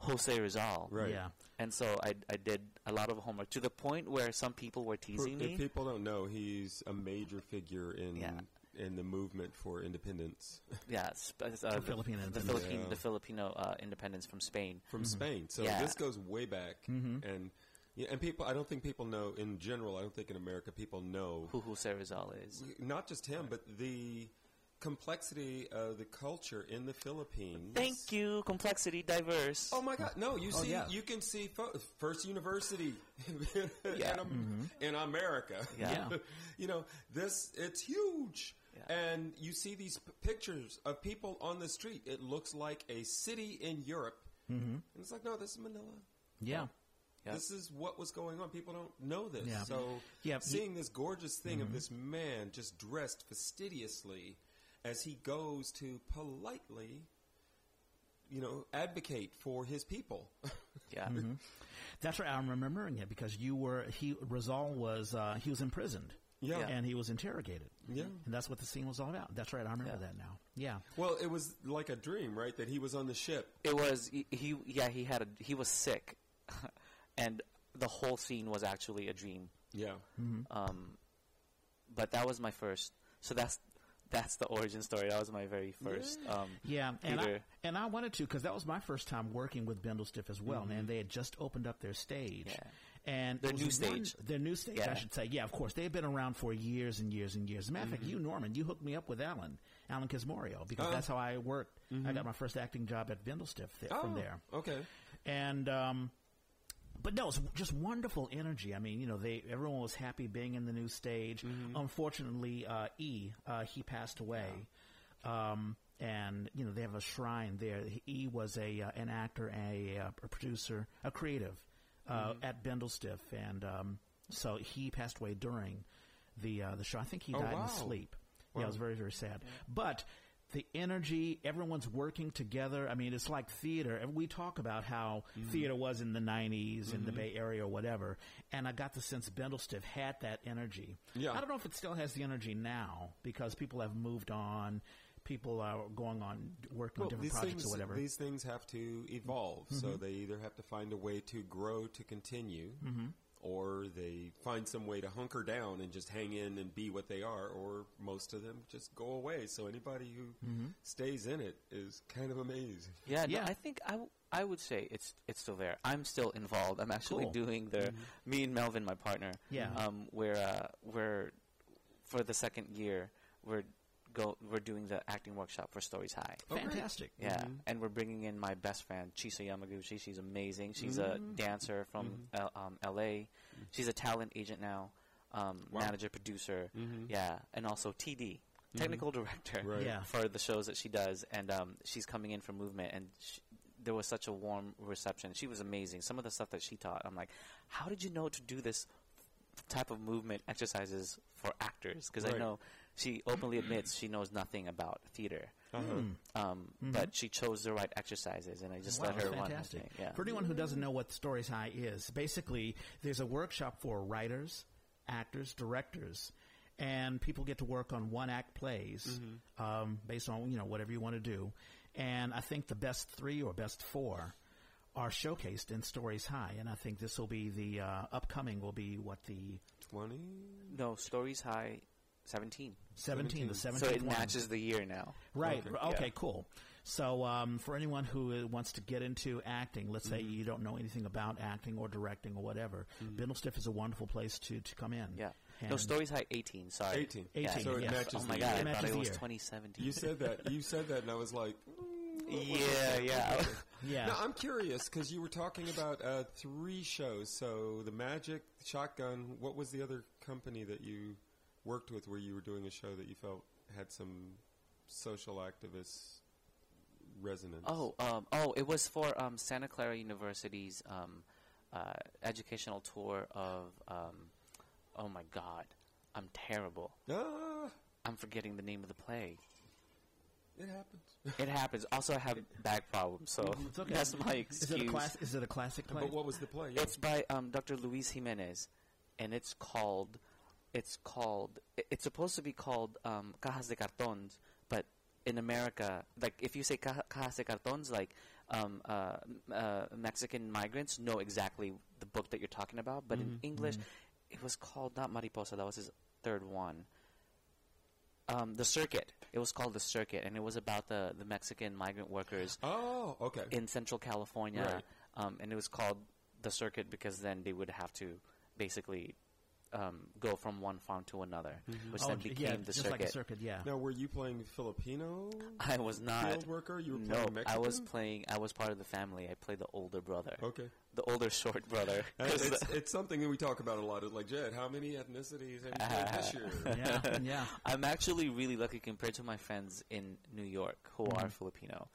Jose Rizal? Right. Yeah. And so I I did a lot of homework to the point where some people were For- teasing if me. people don't know, he's a major figure in Yeah. in the movement for independence [LAUGHS] Yeah, sp- uh, the, Filipino the, independence. Philippine, Yeah. the Filipino uh, independence from Spain. from Spain. So Yeah. this goes way back, and yeah, and people. I don't think people know in general. I don't think in America people know Who Jose Rizal is. not just him, but the complexity of the culture in the Philippines. Thank you, complexity, diverse. Oh my God! No, you see, yeah. you can see fo- First University [LAUGHS] Yeah. in, Am- in America. Yeah. [LAUGHS] you know this. It's huge, Yeah. and you see these p- pictures of people on the street. It looks like a city in Europe, mm-hmm. and it's like, no, this is Manila. Yeah. Yeah. This is what was going on. People don't know this. Yeah. So Yeah, he- seeing this gorgeous thing of this man just dressed fastidiously as he goes to politely, you know, advocate for his people. [LAUGHS] Yeah. Mm-hmm. That's right. I'm remembering it because you were he Rizal was uh, he was imprisoned. Yeah. Yeah. And he was interrogated. Yeah. And that's what the scene was all about. That's right. I remember Yeah. that now. Yeah. well, it was like a dream, right? That he was on the ship. It was he, he. Yeah, he had a. He was sick, [LAUGHS] and the whole scene was actually a dream. Yeah. Um, but that was my first. So that's that's the origin story. That was my very first. Um, Yeah, and I, and I wanted to because that was my first time working with Bindlestiff as well, and they had just opened up their stage. Yeah. And Their it was new one- stage. their new stage, I should say. Yeah, of course, they've been around for years and years and years. As a matter of fact, you Norman, you hooked me up with Alan, Alan Kismorio, because Oh. that's how I worked. I got my first acting job at Bindlestiff th- from Oh, there. Okay. And um, but no, it's just wonderful energy. I mean, you know, they everyone was happy being in the new stage. Unfortunately, uh, E uh, he passed away, um, and you know they have a shrine there. E was a uh, an actor, a, uh, a producer, a creative uh, at Bindlestiff, and um, so he passed away during the uh, the show. I think he Oh, died in wow. his sleep. Yeah, it was very very sad. But the energy, everyone's working together. I mean, it's like theater. And we talk about how Mm-hmm. theater was in the 90s in the Bay Area or whatever. And I got the sense Bindlestiff had that energy. Yeah. I don't know if it still has the energy now because people have moved on. People are going on, working on different projects things, or whatever. Mm-hmm. These things have to evolve. So they either have to find a way to grow to continue, Mm-hmm. Or they find some way to hunker down and just hang in and be what they are, or most of them just go away. So anybody who Mm-hmm. stays in it is kind of amazing. Yeah, no, Yeah. I think I, w- I would say it's it's still there. I'm still involved. I'm actually Cool. doing the me and Melvin, my partner. Yeah. Um, we're uh, we're for the second year we're go we're doing the acting workshop for Stories High. Oh, great. Fantastic. Yeah, and we're bringing in my best friend Chisa Yamaguchi. She's amazing. She's a dancer from L- um, L.A. She's a talent agent now, um, Wow. manager, producer. Yeah, and also TD, technical director Right. Yeah. for the shows that she does. And um, she's coming in for Movement, and sh there was such a warm reception. She was amazing. Some of the stuff that she taught, I'm like, how did you know to do this type of movement exercises for actors? Because I know she openly admits she knows nothing about theater. Uh-huh. Um, But she chose the right exercises, and I just Wow, let her that's run. fantastic. thing. Yeah. For anyone who doesn't know what Stories High is, basically there's a workshop for writers, actors, directors, and people get to work on one act plays Mm-hmm. um, based on you know whatever you want to do. And I think the best three or best four are showcased in Stories High, and I think this will be the uh, upcoming will be what the 20? no, Stories High, 17. 17, the 17th So it one. matches the year now. Right. Okay. Okay. Yeah. Cool. So, um, for anyone who uh, wants to get into acting, let's say you don't know anything about acting or directing or whatever, Bindlestiff is a wonderful place to, to come in. Yeah. no, And- Stories High 18, sorry. 18. Yeah. 18, So it yes. matches Oh my year. god, It I matches thought it the was year. 2017. You said that. You said that, and I was like, yeah, yeah. Yeah. Now I'm curious because you were talking about uh, three shows. So the Magic, Shotgun. What was the other company that you worked with where you were doing a show that you felt had some social activist resonance? Oh, um, oh, it was for um, Santa Clara University's um, uh, educational tour of. Um, oh my God, I'm terrible. ah, I'm forgetting the name of the play. it happens. It happens. Also, I have back problems, so It's okay. that's my Is it a excuse. class? Is it a classic play? But what was the play? Yeah. It's by um, Dr. Luis Jimenez, and it's called. It's called. It's supposed to be called um, Cajas de Cartons, but in America, like if you say Caja- Cajas de Cartons, like um, uh, uh, Mexican migrants know exactly the book that you're talking about. But in English, it was called not Mariposa. That was his third one. um, the circuit. It was called the circuit, and it was about the the Mexican migrant workers Oh, okay. in Central California, Right. um, and it was called the circuit because then they would have to basically um, go from one farm to another, which Oh, then became yeah, the just circuit. like a circuit. Yeah. now, were you playing Filipino [LAUGHS] I was not. field worker? You were no, playing Mexican? I was playing. I was part of the family. I played the older brother, Okay. the older short brother. [LAUGHS] It's, [LAUGHS] it's something that we talk about a lot. It's like, Jed, how many ethnicities have you played this year? yeah. Yeah. I'm actually really lucky compared to my friends in New York who Mm-hmm. are Filipino,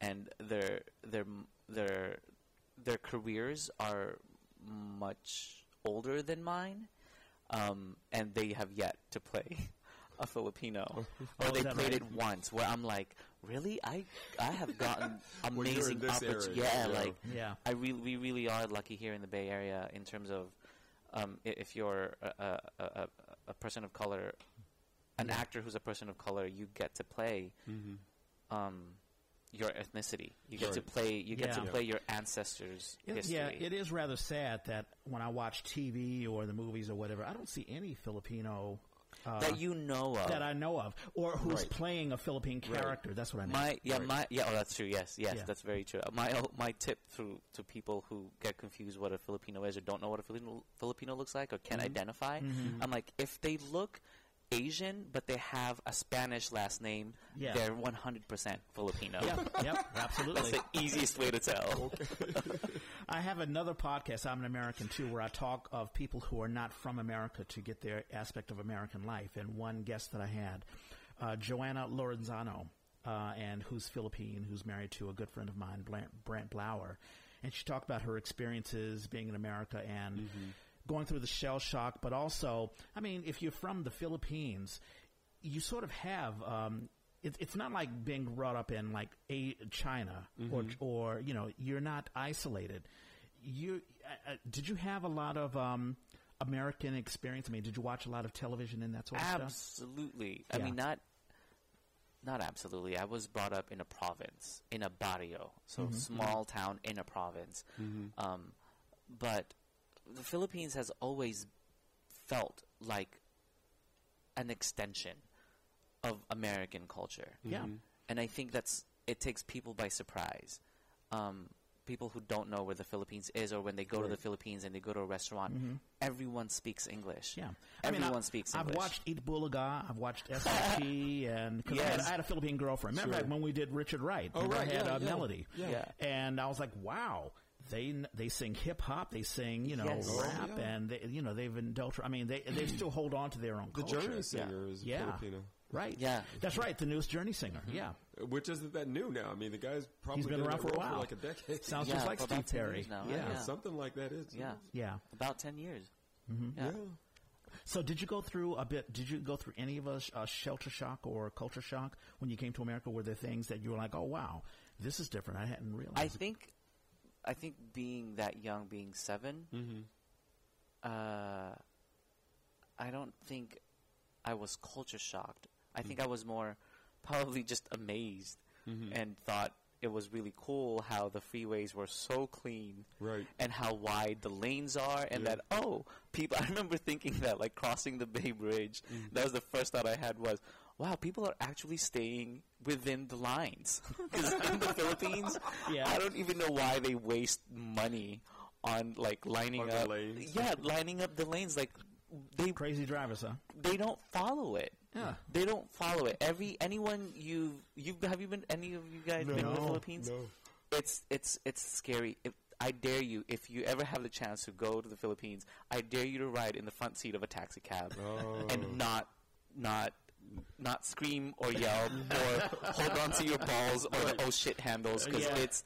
and their their their their careers are much older than mine, um, and they have yet to play [LAUGHS] a Filipino, or Oh, they played right? it once. Where I'm like, really, I I have [LAUGHS] gotten Well, you're in amazing this opportunities. Yeah, yeah. like Yeah. I really, we really are lucky here in the Bay Area in terms of um, i- if you're a, a, a, a- a person of color, an Yeah. actor who's a person of color, you get to play Mm-hmm. um, your ethnicity. You get to play. You get to play your ancestors' It- history. yeah, it is rather sad that when I watch TV or the movies or whatever, I don't see any Filipino uh, that you know of. that I know of, or who's Right. playing a Philippine Right. character. That's what I mean. my yeah Right. my yeah oh that's true yes yes Yeah. that's very true my oh, my tip through to people who get confused what a Filipino is or don't know what a Filipino Filipino looks like or can't identify Mm-hmm. I'm like if they look Asian but they have a Spanish last name Yeah. they're 100% Filipino yep, yep, absolutely. that's the easiest way to tell [LAUGHS] I have another podcast, I'm an American too, where I talk of people who are not from America to get their aspect of American life. And one guest that I had, uh, Joanna Lorenzano, uh, and who's Philippine, who's married to a good friend of mine, Brant, Brant Blauer. And she talked about her experiences being in America and going through the shell shock, but also, I mean, if you're from the Philippines, you sort of have um, it, it's not like being brought up in like a China or or you know you're not isolated. You uh, uh, did you have a lot of um, American experience? I mean, did you watch a lot of television and that sort of stuff? absolutely I Yeah. mean not not absolutely I was brought up in a province in a barrio so Mm-hmm. small town in a province um, but the Philippines has always felt like an extension of American culture. Yeah. And I think that's it takes people by surprise. Um, people who don't know where the Philippines is, or when they go to the Philippines and they go to a restaurant, everyone speaks English. Mm-hmm. Yeah, I mean, everyone I, speaks I've watched Eat Bulaga. I've watched [LAUGHS] SIP, and cause I, had, Yes. I had a Philippine girlfriend. Remember Sure. back when we did Richard Wright? Oh, right, I had yeah, uh, yeah. Melody. Yeah. Yeah. and I was like, wow. They they sing hip hop, they sing you know Yes. Oh, rap, yeah. and they, you know they've indulged. I mean, they they [CLEARS THROAT] still hold on to their own The culture. Journey singer is Yeah. Filipino, right? Yeah. that's right. The newest Journey singer. Yeah, which isn't that new now. I mean, the guy's probably He's been in around for a role while. like a decade. sounds Yeah, just like Steve Perry. now, yeah. right? yeah, something like that is. yeah, yeah. about ten years. Mm-hmm. yeah. So, did you go through a bit? Did you go through any of us uh, shelter shock or culture shock when you came to America? Were there things that you were like, "Oh, wow, this is different"? I hadn't realized. I think, I think being that young, being 7 Mm-hmm. uh, I don't think I was culture shocked. I think I was more probably just amazed and thought it was really cool how the freeways were so clean Right. and how wide the lanes are and Yeah. that oh people [LAUGHS] I remember thinking that like crossing the Bay Bridge that was the first thought I had was wow people are actually staying within the lines [LAUGHS] because in the Philippines Yeah. I don't even know why they waste money on like lining up lanes. yeah lining up the lanes like they crazy drivers, huh? they don't follow it Yeah. they don't follow it every anyone you you have you been any of you guys been to the Philippines No. it's it's it's scary. If, I dare you, if you ever have the chance to go to the Philippines, I dare you to ride in the front seat of a taxi cab Oh. and not not not scream or yell or hold on to your balls or the oh shit handles because Yeah. it's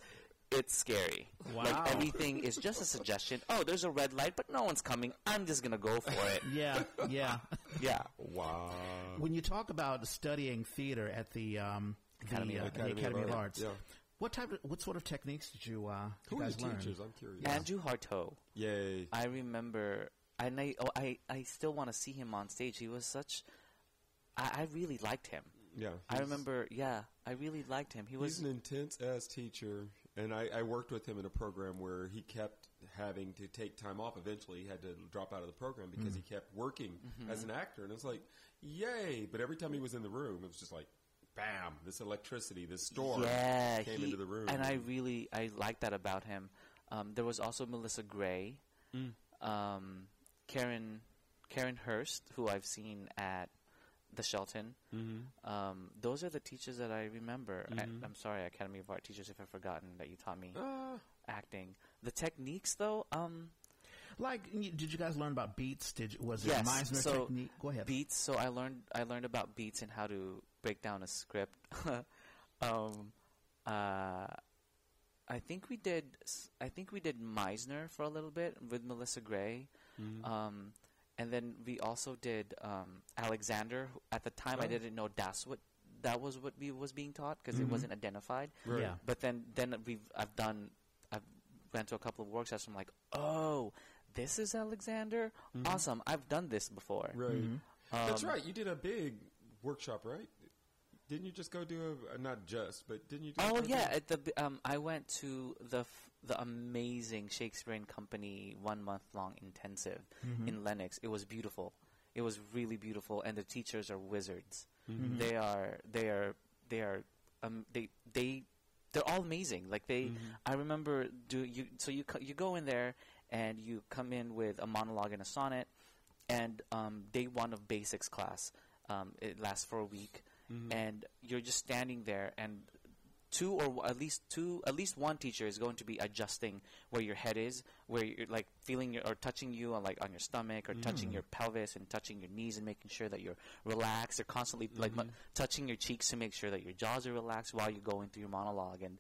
it's scary. Wow. Like everything is just a suggestion. Oh, there's a red light, but no one's coming. I'm just gonna go for it. [LAUGHS] Yeah, yeah. [LAUGHS] Yeah. Wow. when you talk about studying theater at the um, Academy the, of- uh, the Academy Academy of of Arts, yeah. what type of what sort of techniques did you, uh, you Who are guys learn? teachers? I'm curious. Andrew Hurteau. Yay. I remember, and I, oh, I, I still want to see him on stage. He was such, I, I really liked him. Yeah. I remember, yeah, I really liked him. He was, He's an intense ass teacher, and I, I worked with him in a program where he kept having to take time off. Eventually, he had to drop out of the program because he kept working as an actor, and it was like, yay! But every time he was in the room, it was just like, bam! This electricity, this storm yeah, came he- into the room, and I really I like that about him. Um, there was also Melissa Gray, Mm. um, Karen Karen Hurst, who I've seen at the Shelton. Mm-hmm. Um, those are the teachers that I remember. I, Mhm. I'm sorry, Academy of Art teachers, if I've forgotten that you taught me Ah, acting. The techniques, though, um, Like, did you guys learn about beats? Did you, was Yes, it Meisner so technique? Go ahead. beats. So I learned I learned about beats and how to break down a script. [LAUGHS] um, uh, I think we did. I think we did Meisner for a little bit with Melissa Gray, mhm. um, and then we also did um, Alexander. At the time, I didn't know that's what that was what we was being taught because Mhm. it wasn't identified. Right. Yeah. But then then we've I've done I've went to a couple of workshops. I'm like, oh, this is Alexander. Mhm. Awesome! I've done this before. Right. Mhm. That's Um, right. You did a big workshop, right? Didn't you just go do a, not just, but didn't you? Do Oh something? yeah, at the um, I went to the f- the amazing Shakespearean Company one month long intensive Mhm. in Lenox. It was beautiful. It was really beautiful, and the teachers are wizards. Mhm. They are they are they are um, they they they're all amazing. Like they, Mhm. I remember do you so you you go in there and you come in with a monologue and a sonnet, and um, day one of basics class. Um, it lasts for a week Mhm. and you're just standing there and two or at least two at least one teacher is going to be adjusting where your head is where you're like feeling your, or touching you on like on your stomach or touching Mm. your pelvis and touching your knees and making sure that you're relaxed they're constantly like mu- Mhm. touching your cheeks to make sure that your jaws are relaxed while you're going through your monologue and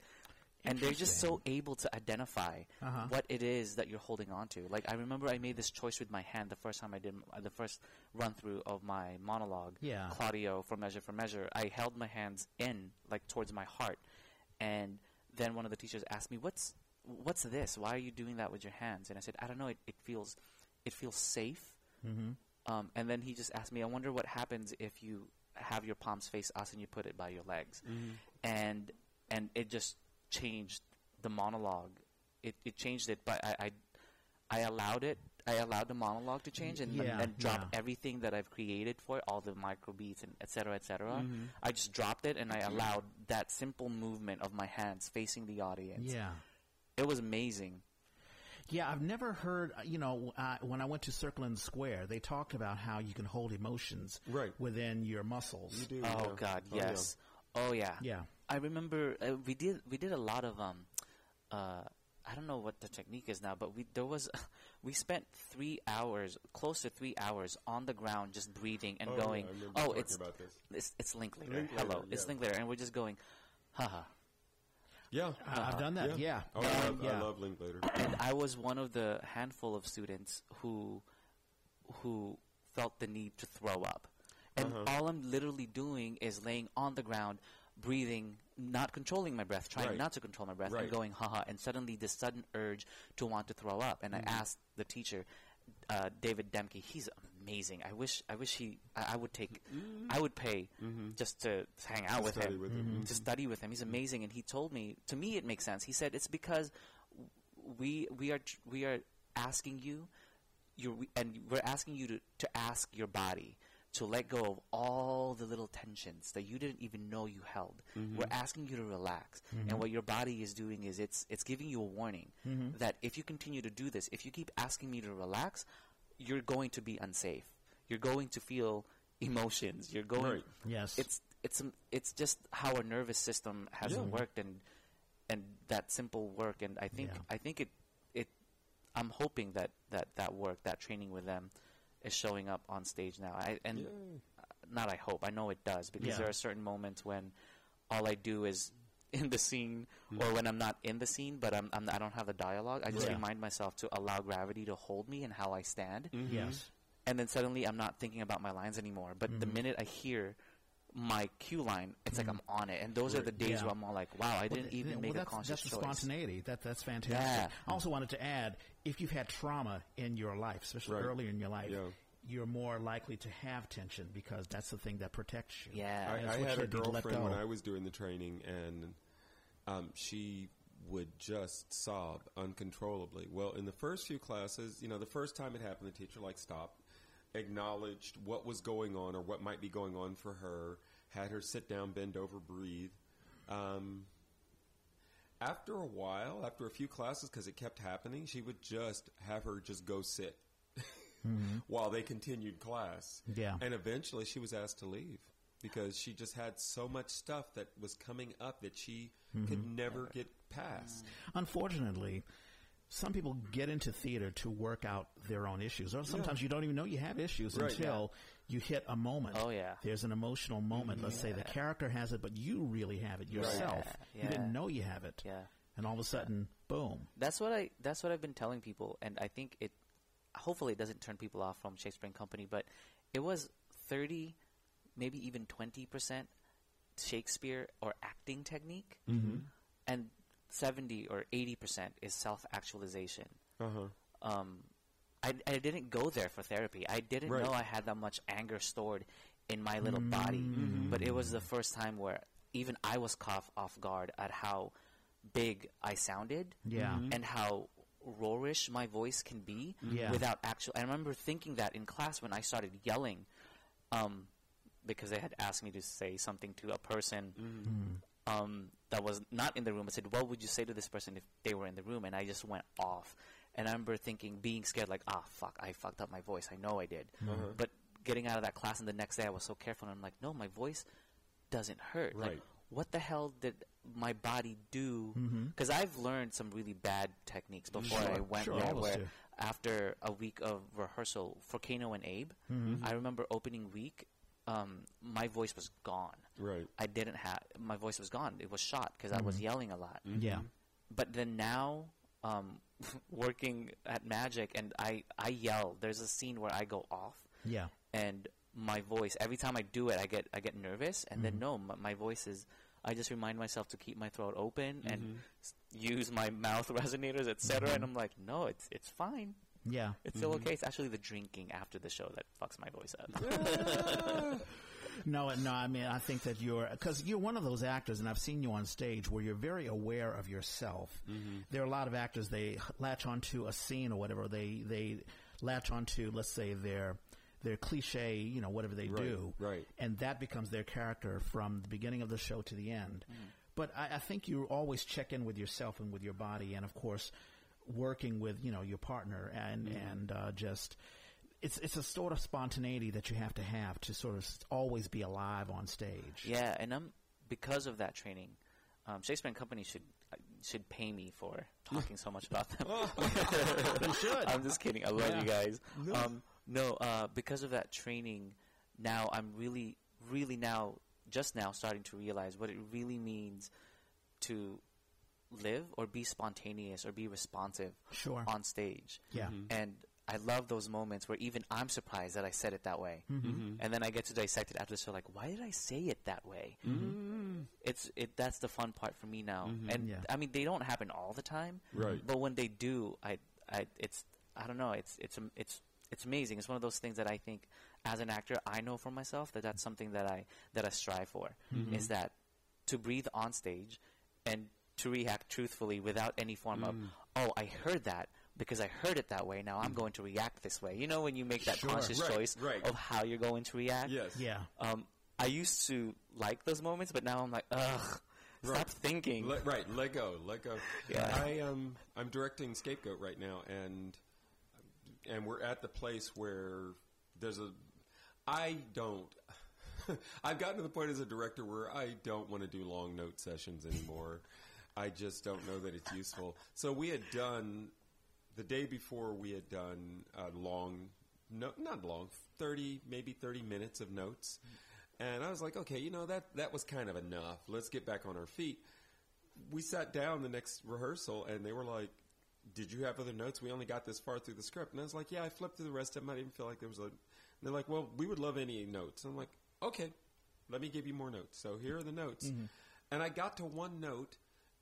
and they're just so able to identify Uh-huh. what it is that you're holding on to. Like I remember I made this choice with my hand the first time I did uh, the first run through of my monologue. Yeah. Claudio for Measure for Measure. I held my hands in like towards my heart, and then one of the teachers asked me, "What's what's this? Why are you doing that with your hands?" And I said, "I don't know. It, it feels it feels safe." Mm-hmm. Um, and then he just asked me, "I wonder what happens if you have your palms face us and you put it by your legs." Mhm. and and it just changed the monologue. It it changed it, but I I, I allowed it. I allowed the monologue to change and Yeah, and drop yeah. everything that I've created for it, all the micro beats and et cetera, et cetera. Mhm. I just dropped it and I allowed that simple movement of my hands facing the audience. Yeah. It was amazing. Yeah, I've never heard, uh, you know, uh, when I went to Circle in the Square, they talked about how you can hold emotions Right. within your muscles. You do. Oh yeah. God, Oh, yeah. yes. Oh yeah. Yeah. I remember uh, we did we did a lot of um uh I don't know what the technique is now, but we there was [LAUGHS] we spent three hours, close to three hours, on the ground just breathing and Oh, going. yeah, oh, it's about this. it's it's Linklater. Linklater, Hello, it's yeah. Linklater, and we're just going, haha. Yeah. I- I've done that. Yeah. Oh, I Uh, love, yeah. I love Linklater. [CLEARS THROAT] and I was one of the handful of students who who felt the need to throw up. And Uh-huh. all I'm literally doing is laying on the ground, breathing, not controlling my breath, trying Right. not to control my breath, Right. and going, haha, and suddenly this sudden urge to want to throw up. And Mhm. I asked the teacher, uh, David Demke, he's amazing. I wish I wish he I, I would take I would pay Mhm. just to hang out To with him with him. To study with him. He's amazing, and he told me. To me, it makes sense. He said it's because we we are tr- we are asking you, you and we're asking you to to ask your body to let go of all the little tensions that you didn't even know you held. Mhm. We're asking you to relax, Mhm. and what your body is doing is it's it's giving you a warning Mhm. that if you continue to do this, if you keep asking me to relax, you're going to be unsafe. You're going to feel emotions. You're going Right. Yes. it's it's it's just how our nervous system has Yeah. worked and and that simple work and I think Yeah. I think it it I'm hoping that that that work that training with them is showing up on stage now I and Yay. not I hope I know it does because Yeah. there are certain moments when all I do is [LAUGHS] in the scene Mm-hmm. or when I'm not in the scene but I'm, I'm I don't have the dialogue I just Yeah. remind myself to allow gravity to hold me and how I stand Mhm. yes. and then suddenly I'm not thinking about my lines anymore. But the Mhm. minute I hear my cue line, it's like Mhm. I'm on it. And those are Right. the days Yeah. where I'm all like, wow, I Well, didn't th- even well, make a that's, conscious that's the choice. spontaneity. That that's fantastic. Yeah. I also wanted to add, if you've had trauma in your life, especially Right. earlier in your life, Yeah. you're more likely to have tension because that's the thing that protects you. Yeah. I, I had a need to let girlfriend when. I was doing the training, and um, she would just sob uncontrollably. Well, in the first few classes, you know, the first time it happened, the teacher like stopped, acknowledged what was going on or what might be going on for her, had her sit down, bend over, breathe. Um, after a while, after a few classes, because it kept happening, she would just have her just go sit [LAUGHS] mm-hmm. while they continued class. Yeah. And eventually she was asked to leave because she just had so much stuff that was coming up that she mm-hmm. could never get past. Unfortunately, some people get into theater to work out their own issues, or sometimes yeah. you don't even know you have issues right, until yeah. you hit a moment. Oh yeah, there's an emotional moment. Mm-hmm. Let's say the character has it, but you really have it yourself. Yeah. You didn't know you have it. Yeah, and all of a sudden, boom. That's what I. That's what I've been telling people, and I think it. Hopefully, it doesn't turn people off from Shakespeare and Company, but it was thirty, maybe even twenty percent Shakespeare or acting technique, mm-hmm. and 70 or 80% is self actualization. Uh-huh. Um, I, I didn't go there for therapy. I didn't right. know I had that much anger stored in my little mm-hmm. body. But it was the first time where even I was caught off guard at how big I sounded yeah. Mm-hmm. and how roarish my voice can be yeah. without actual. I remember thinking that in class when I started yelling um, because they had asked me to say something to a person. Mm-hmm um, that was not in the room. I said, "What would you say to this person if they were in the room?" And I just went off. And I remember thinking, being scared, like, "Ah, fuck, I fucked up my voice. I know I did." Mm-hmm. But getting out of that class and the next day, I was so careful. And I'm like, "No, my voice doesn't hurt. Right. Like, what the hell did my body do? Because mm-hmm. I've learned some really bad techniques before sure, I went sure, there. Where do. after a week of rehearsal for Kano and Abe, mm-hmm. I remember opening week um, my voice was gone. Right. I didn't have my voice was gone. It was shot because mm-hmm. I was mm-hmm. yelling a lot. Mm-hmm. Yeah. But then now, um, [LAUGHS] working at Magic, and I I yell. There's a scene where I go off. Yeah. And my voice every time I do it, I get I get nervous, and mm-hmm. then no, my, my, voice is. I just remind myself to keep my throat open and mm-hmm. s- use my mouth [LAUGHS] resonators, etc. And I'm like, no, it's it's fine. Yeah. It's still mm-hmm. okay. It's actually the drinking after the show that fucks my voice up. [LAUGHS] no, no. I mean, I think that you're because you're one of those actors, and I've seen you on stage where you're very aware of yourself. Mm-hmm. There are a lot of actors they latch onto a scene or whatever. They they latch onto, let's say, their their cliche, you know, whatever they right, do, right, and that becomes their character from the beginning of the show to the end. Mm. But I, I think you always check in with yourself and with your body, and of course working with you know your partner and mm-hmm. and uh, just it's it's a sort of spontaneity that you have to have to sort of always be alive on stage. Yeah, and I'm because of that training. Um, Shakespeare and Company should uh, should pay me for [LAUGHS] talking so much about them. [LAUGHS] they should. I'm just kidding. I love yeah. you guys. No, um, no uh, because of that training, now I'm really, really now, just now, starting to realize what it really means to live or be spontaneous or be responsive sure. on stage. Yeah. Mm-hmm. And I love those moments where even I'm surprised that I said it that way. Mm-hmm. mm-hmm. And then I get to dissect it after the show like, why did I say it that way? Mm-hmm. It's it that's the fun part for me now. Mm-hmm. And yeah. I mean they don't happen all the time. Right. But when they do, I I it's I don't know, it's it's it's it's amazing. It's one of those things that I think as an actor I know for myself that that's something that I that I strive for mm-hmm. is that to breathe on stage and to react truthfully without any form mm. of, oh, I heard that because I heard it that way. Now I'm mm. going to react this way. You know, when you make that sure. conscious right, choice right. of how you're going to react. Yes. Yeah. Um, I used to like those moments, but now I'm like, ugh. Right. Stop thinking. Let, right, let go, let go. Yeah. I um, I'm directing Scapegoat right now, and and we're at the place where there's a. I don't. [LAUGHS] I've gotten to the point as a director where I don't want to do long note sessions anymore. I just don't know that it's useful. So we had done the day before we had done a long, no, not long, thirty maybe thirty minutes of notes, and I was like, okay, you know that that was kind of enough. Let's get back on our feet. We sat down the next rehearsal, and they were like, "Did you have other notes? We only got this far through the script." And I was like, "Yeah, I flipped through the rest of them. I didn't feel like there was a." They're like, "Well, we would love any notes." And I'm like, "Okay, let me give you more notes." So here are the notes, mm-hmm. and I got to one note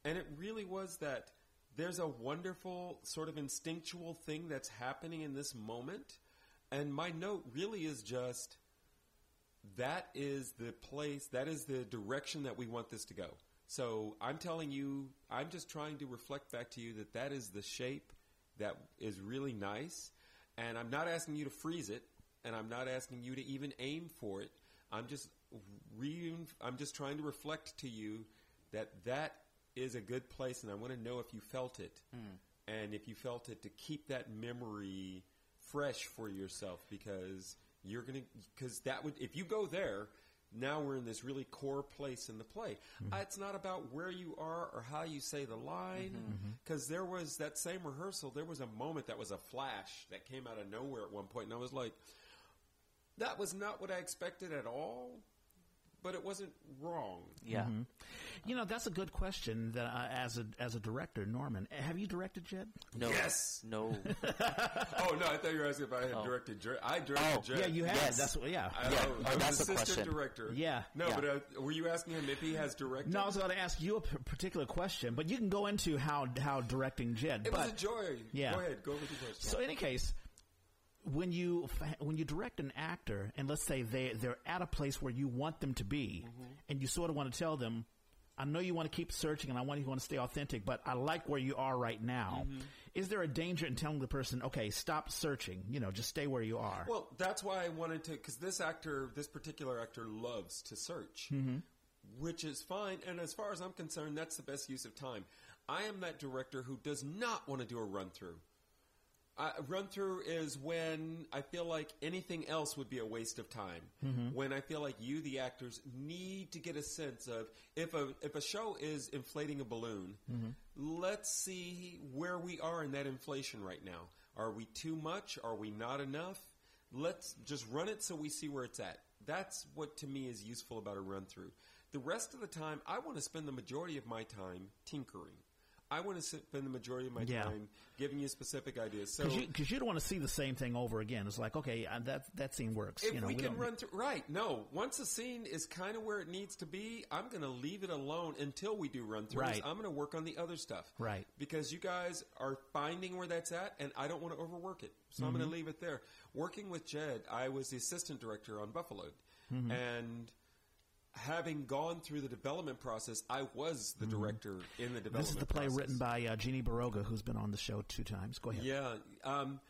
and it really was that there's a wonderful sort of instinctual thing that's happening in this moment. And my note really is just that is the place, that is the direction that we want this to go. So I'm telling you, I'm just trying to reflect back to you that that is the shape that is really nice. And I'm not asking you to freeze it, and I'm not asking you to even aim for it. I'm just re- I'm just trying to reflect to you that that is a good place, and I want to know if you felt it, hmm. and if you felt it to keep that memory fresh for yourself because you're gonna because that would if you go there. Now we're in this really core place in the play. Mm-hmm. Uh, it's not about where you are or how you say the line, mm-hmm. mm-hmm. because there was that same rehearsal. There was a moment that was a flash that came out of nowhere at one point, and I was like, "That was not what I expected at all." But it wasn't wrong. Yeah. You know, that's a good question. That, uh, as a as a director, Norman, have you directed Jed? No. Yes. No. [LAUGHS] Oh no, I thought you were asking if I had Oh. directed. Jer- I directed. Oh, Jed. Yeah, you have. Yes. That's what. Yeah. I, Yeah. I, Oh, I was that's the assistant question. director. Yeah. No, Yeah. but uh, were you asking him if he has directed? No, I was going to ask you a p- particular question, but you can go into how how directing Jed. It but was a joy. Yeah. Go ahead. Go with your question. So, in any case, when you when you direct an actor, and let's say they they're at a place where you want them to be, mm-hmm. and you sort of want to tell them, "I know you want to keep searching, and I want you want to stay authentic, but I like where you are right now." Mm-hmm. Is there a danger in telling the person, "Okay, stop searching. You know, just stay where you are"? Well, that's why I wanted to, because this actor, this particular actor, loves to search, mm-hmm. which is fine. And as far as I'm concerned, that's the best use of time. I am that director who does not want to do a run through. Uh, run through is when I feel like anything else would be a waste of time. When I feel like you, the actors, need to get a sense of if a if a show is inflating a balloon, let's see where we are in that inflation right now. Are we too much? Are we not enough? Let's just run it so we see where it's at. That's what to me is useful about a run through. The rest of the time, I want to spend the majority of my time tinkering. I want to spend the majority of my Yeah. time giving you specific ideas. So Because you, you don't want to see the same thing over again. It's like, okay, uh, that that scene works. if you know, we, can run through, right? No, once a scene is kind of where it needs to be, I'm going to leave it alone until we do run throughs. Right. I'm going to work on the other stuff, Right. Because you guys are finding where that's at, and I don't want to overwork it, so I'm Mm-hmm. going to leave it there. Working with Jed, I was the assistant director on Buffalo, Mm-hmm. and having gone through the development process, I was the director in the development. Mm-hmm. This is the play process. written by uh, Jeannie Barroga, who's been on the show two times. Go ahead. Yeah, um,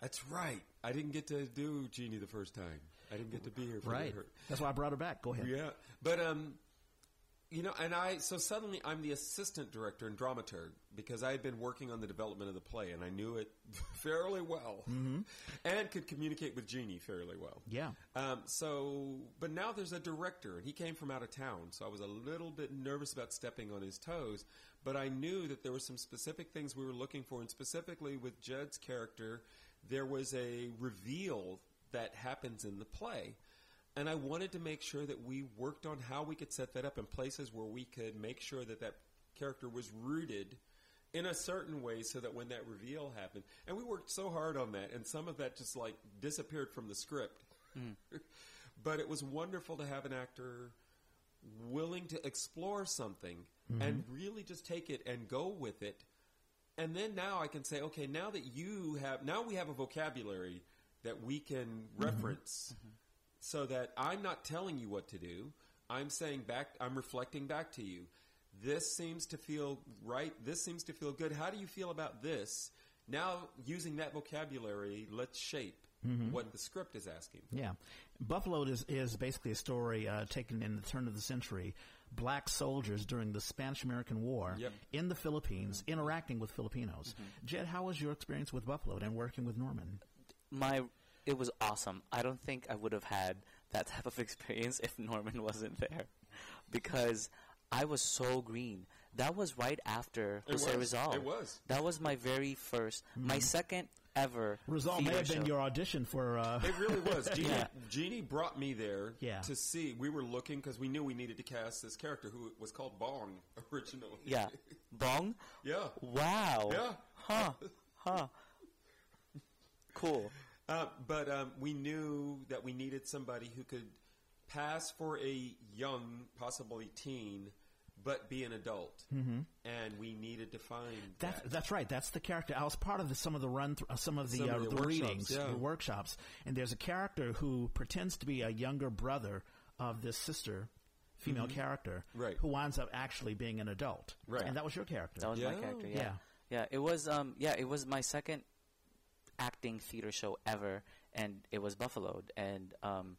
that's right. I didn't get to do Jeannie the first time. I didn't get to be here for Right. her. That's why I brought her back. Go ahead. Yeah, but um, you know, and I so suddenly I'm the assistant director and dramaturg because I had been working on the development of the play and I knew it [LAUGHS] fairly well, and could communicate with Jeannie fairly well. Yeah. Um, so, but now there's a director, and he came from out of town, so I was a little bit nervous about stepping on his toes. But I knew that there were some specific things we were looking for, and specifically with Jed's character, there was a reveal that happens in the play. And I wanted to make sure that we worked on how we could set that up in places where we could make sure that that character was rooted in a certain way so that when that reveal happened, and we worked so hard on that, and some of that just like disappeared from the script. Hmm. [LAUGHS] but it was wonderful to have an actor willing to explore something mm-hmm. and really just take it and go with it. And then now I can say, okay, now that you have, now we have a vocabulary that we can mm-hmm. reference mm-hmm. So that I'm not telling you what to do. I'm saying back, I'm reflecting back to you. This seems to feel right. This seems to feel good. How do you feel about this? Now, using that vocabulary, let's shape mm-hmm. what the script is asking. Yeah, Buffalo is is basically a story uh, taken in the turn of the century. Black soldiers during the Spanish American War Yep. in the Philippines mm-hmm. interacting with Filipinos. Mm-hmm. Jed, how was your experience with Buffalo and working with Norman? My it was awesome. I don't think I would have had that [LAUGHS] type of experience if Norman wasn't there, because I was so green. That was right after It Jose was. Rizal. It was. That was my very 1st my second ever. Rizal may theater have been your audition for. Uh, It really was. [LAUGHS] Jeannie, Yeah. Jeannie brought me there Yeah. to see. We were looking because we knew we needed to cast this character who was called Bong [LAUGHS] originally. Yeah, Bong. yeah. Wow. Yeah. Huh. Huh. Cool. Uh, but um, we knew that we needed somebody who could pass for a young, possibly teen, but be an adult. Mm-hmm. And we needed to find That's, that. that's right. That's the character. I was part of the, some of the run, th- uh, some of the, Some uh, of the the, readings, yeah. the workshops, and there's a character who pretends to be a younger brother of this sister, female character, Right. who winds up actually being an adult, Right. And that was your character. That was my character. Yeah. Yeah. yeah, It was um yeah it was my second acting theater show ever, and it was Buffaloed, and um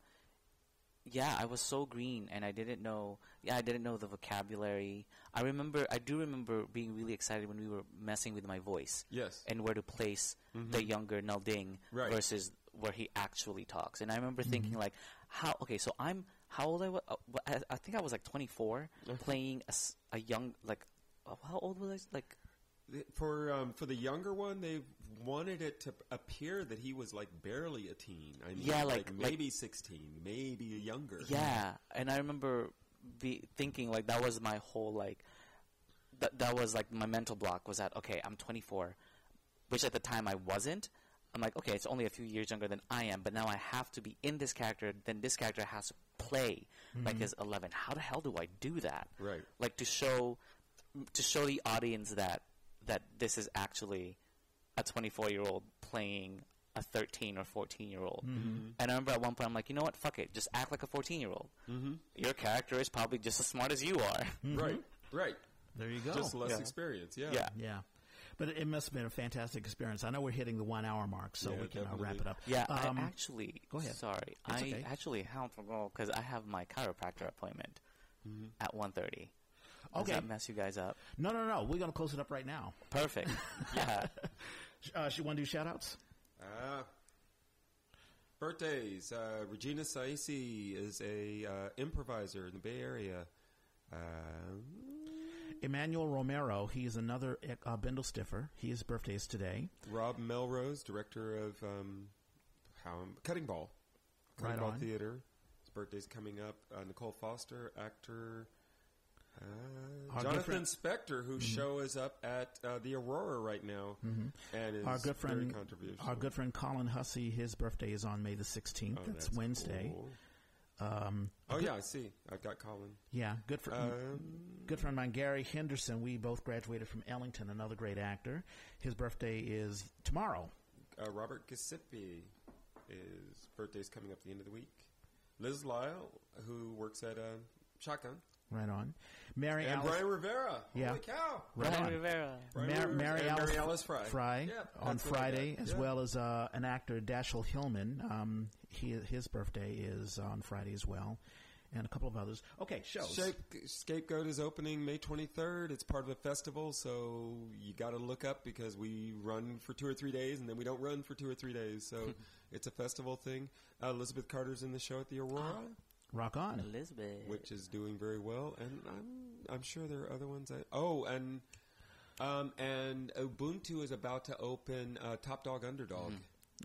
yeah I was so green, and I didn't know yeah I didn't know the vocabulary. I remember I do remember being really excited when we were messing with my voice Yes. and where to place the younger Nalding Right. versus where he actually talks. And I remember thinking like, how? Okay, so I'm how old I was? Uh, I, I think I was like 24, playing a young like. uh, How old was I? Like For um, for the younger one, they wanted it to appear that he was like barely a teen. I mean, Yeah, like, like- maybe sixteen, maybe younger. yeah, and I remember be thinking like that was my whole like. That that was like my mental block was that okay I'm 24, which at the time I wasn't. I'm like okay it's only a few years younger than I am, but now I have to be in this character. Then this character has to play like his 11. How the hell do I do that? Right. like to show to show the audience that that this is actually a 24 year old playing a 13 or 14 year old. And I remember at one point I'm like, you know what? Fuck it, just act like a 14 year old. Mm-hmm. Your character is probably just as smart as you are. Right. Right. There you go. Just less Yeah. experience. Yeah. yeah. yeah. But it, it must have been a fantastic experience. I know we're hitting the one hour mark, so Yeah, we can uh, wrap it up. Yeah, Um, I actually. go ahead. Sorry, It's I okay. actually have to go because I have my chiropractor appointment at 1.30. Does Okay. that mess you guys up? no, no, no. We're going to close it up right now. Perfect. [LAUGHS] yeah. Uh, she want to do shout outs? Uh, birthdays. Uh, Regina Saisi is a uh, improviser in the Bay Area. Um, Emmanuel Romero, he is another uh, Bindle Stiffer. His birthday is today. Rob Melrose, director of um, how, Cutting Ball, Cutting Right Ball on. Theater. His birthday's coming up. Uh, Nicole Foster, actor. Uh, Jonathan Spector, whose show is up at uh, the Aurora right now, and is Our good friend, our good friend Colin Hussey, his birthday is on May the 16th. Oh, it's that's Wednesday. cool. Um, Oh yeah, I see. I've got Colin. yeah, good for Um, good friend of mine, Gary Henderson. We both graduated from Ellington, another great actor. His birthday is tomorrow. Uh, Robert Giuseppe, his is coming up at the end of the week. Liz Lyle, who works at uh, Shotgun, Right on. Mary and Alice. Brian Rivera. Yeah. Holy cow! right Ryan on. Rivera. Brian Mar- Rivera Mary, and Alice, Mary Alice Fry. Yeah, on that's what I Friday, as Yeah. well as uh, an actor, Dashiell Hillman. Um, he, his birthday is on Friday as well, and a couple of others. Okay, shows. Shape, Scapegoat is opening May 23rd. It's part of a festival, so you got to look up because we run for two or three days, and then we don't run for two or three days. So [LAUGHS] it's a festival thing. Uh, Elizabeth Carter's in the show at the Aurora, Rock on. Elizabeth. which is doing very well, and I'm I'm sure there are other ones. I, oh, and um, and Ubuntu is about to open uh, Top Dog Underdog.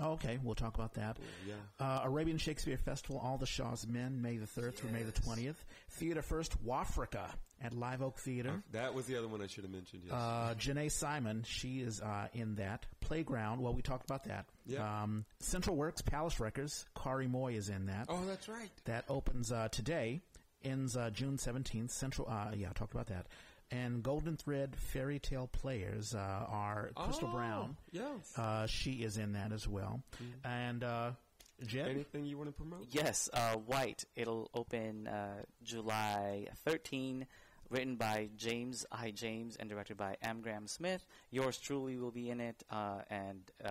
Oh, okay, we'll talk about that. Yeah. Uh, Arabian Shakespeare Festival, All the Shah's Men, May the 3rd through May the 20th. Theater First, Waafrika at Live Oak Theater. That was the other one I should have mentioned. Yes. Uh, Janae Simon, she is uh, in that. Playground, well, we talked about that. Yeah. Um, Central Works, Palace Wreckers, Khary Moye is in that. oh, that's right. That opens uh, today, ends uh, June 17th. Central, uh, yeah, I talked about that. And Golden Thread Fairy Tale Players uh, are Crystal Oh, Brown. Yes. Uh, she is in that as well. And uh, Jed? Anything you want to promote? Yes, uh, White. It'll open uh, July 13. Written by James Ijames and directed by M. Graham Smith. Yours truly will be in it, uh, and uh,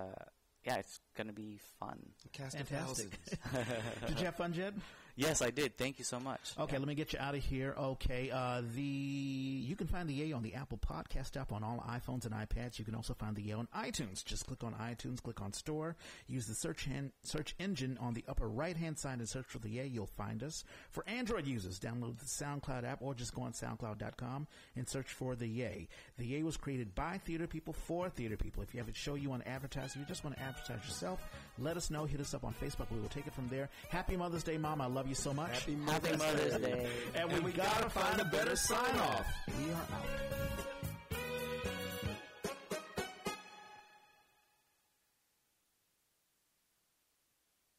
yeah, it's gonna be fun. Cast Fantastic. of thousands. [LAUGHS] Did you have fun, Jed? Yes, I did. Thank you so much. Okay, Yeah. let me get you out of here. Okay, uh, the you can find the Yay on the Apple Podcast app on all iPhones and iPads. You can also find the Yay on iTunes. Just click on iTunes, click on Store, use the search hand, search engine on the upper right hand side and search for the Yay. You'll find us. For Android users, download the SoundCloud app or just go on SoundCloud.com and search for the Yay. The Yay was created by theater people for theater people. If you have a show you want to advertise, or you just want to advertise yourself, let us know. Hit us up on Facebook. We will take it from there. Happy Mother's Day, Mom. I love you so much. Happy Mother's, [LAUGHS] Happy Mother's Day. Day. And, and we, we gotta, gotta, find a better sign off. We are out.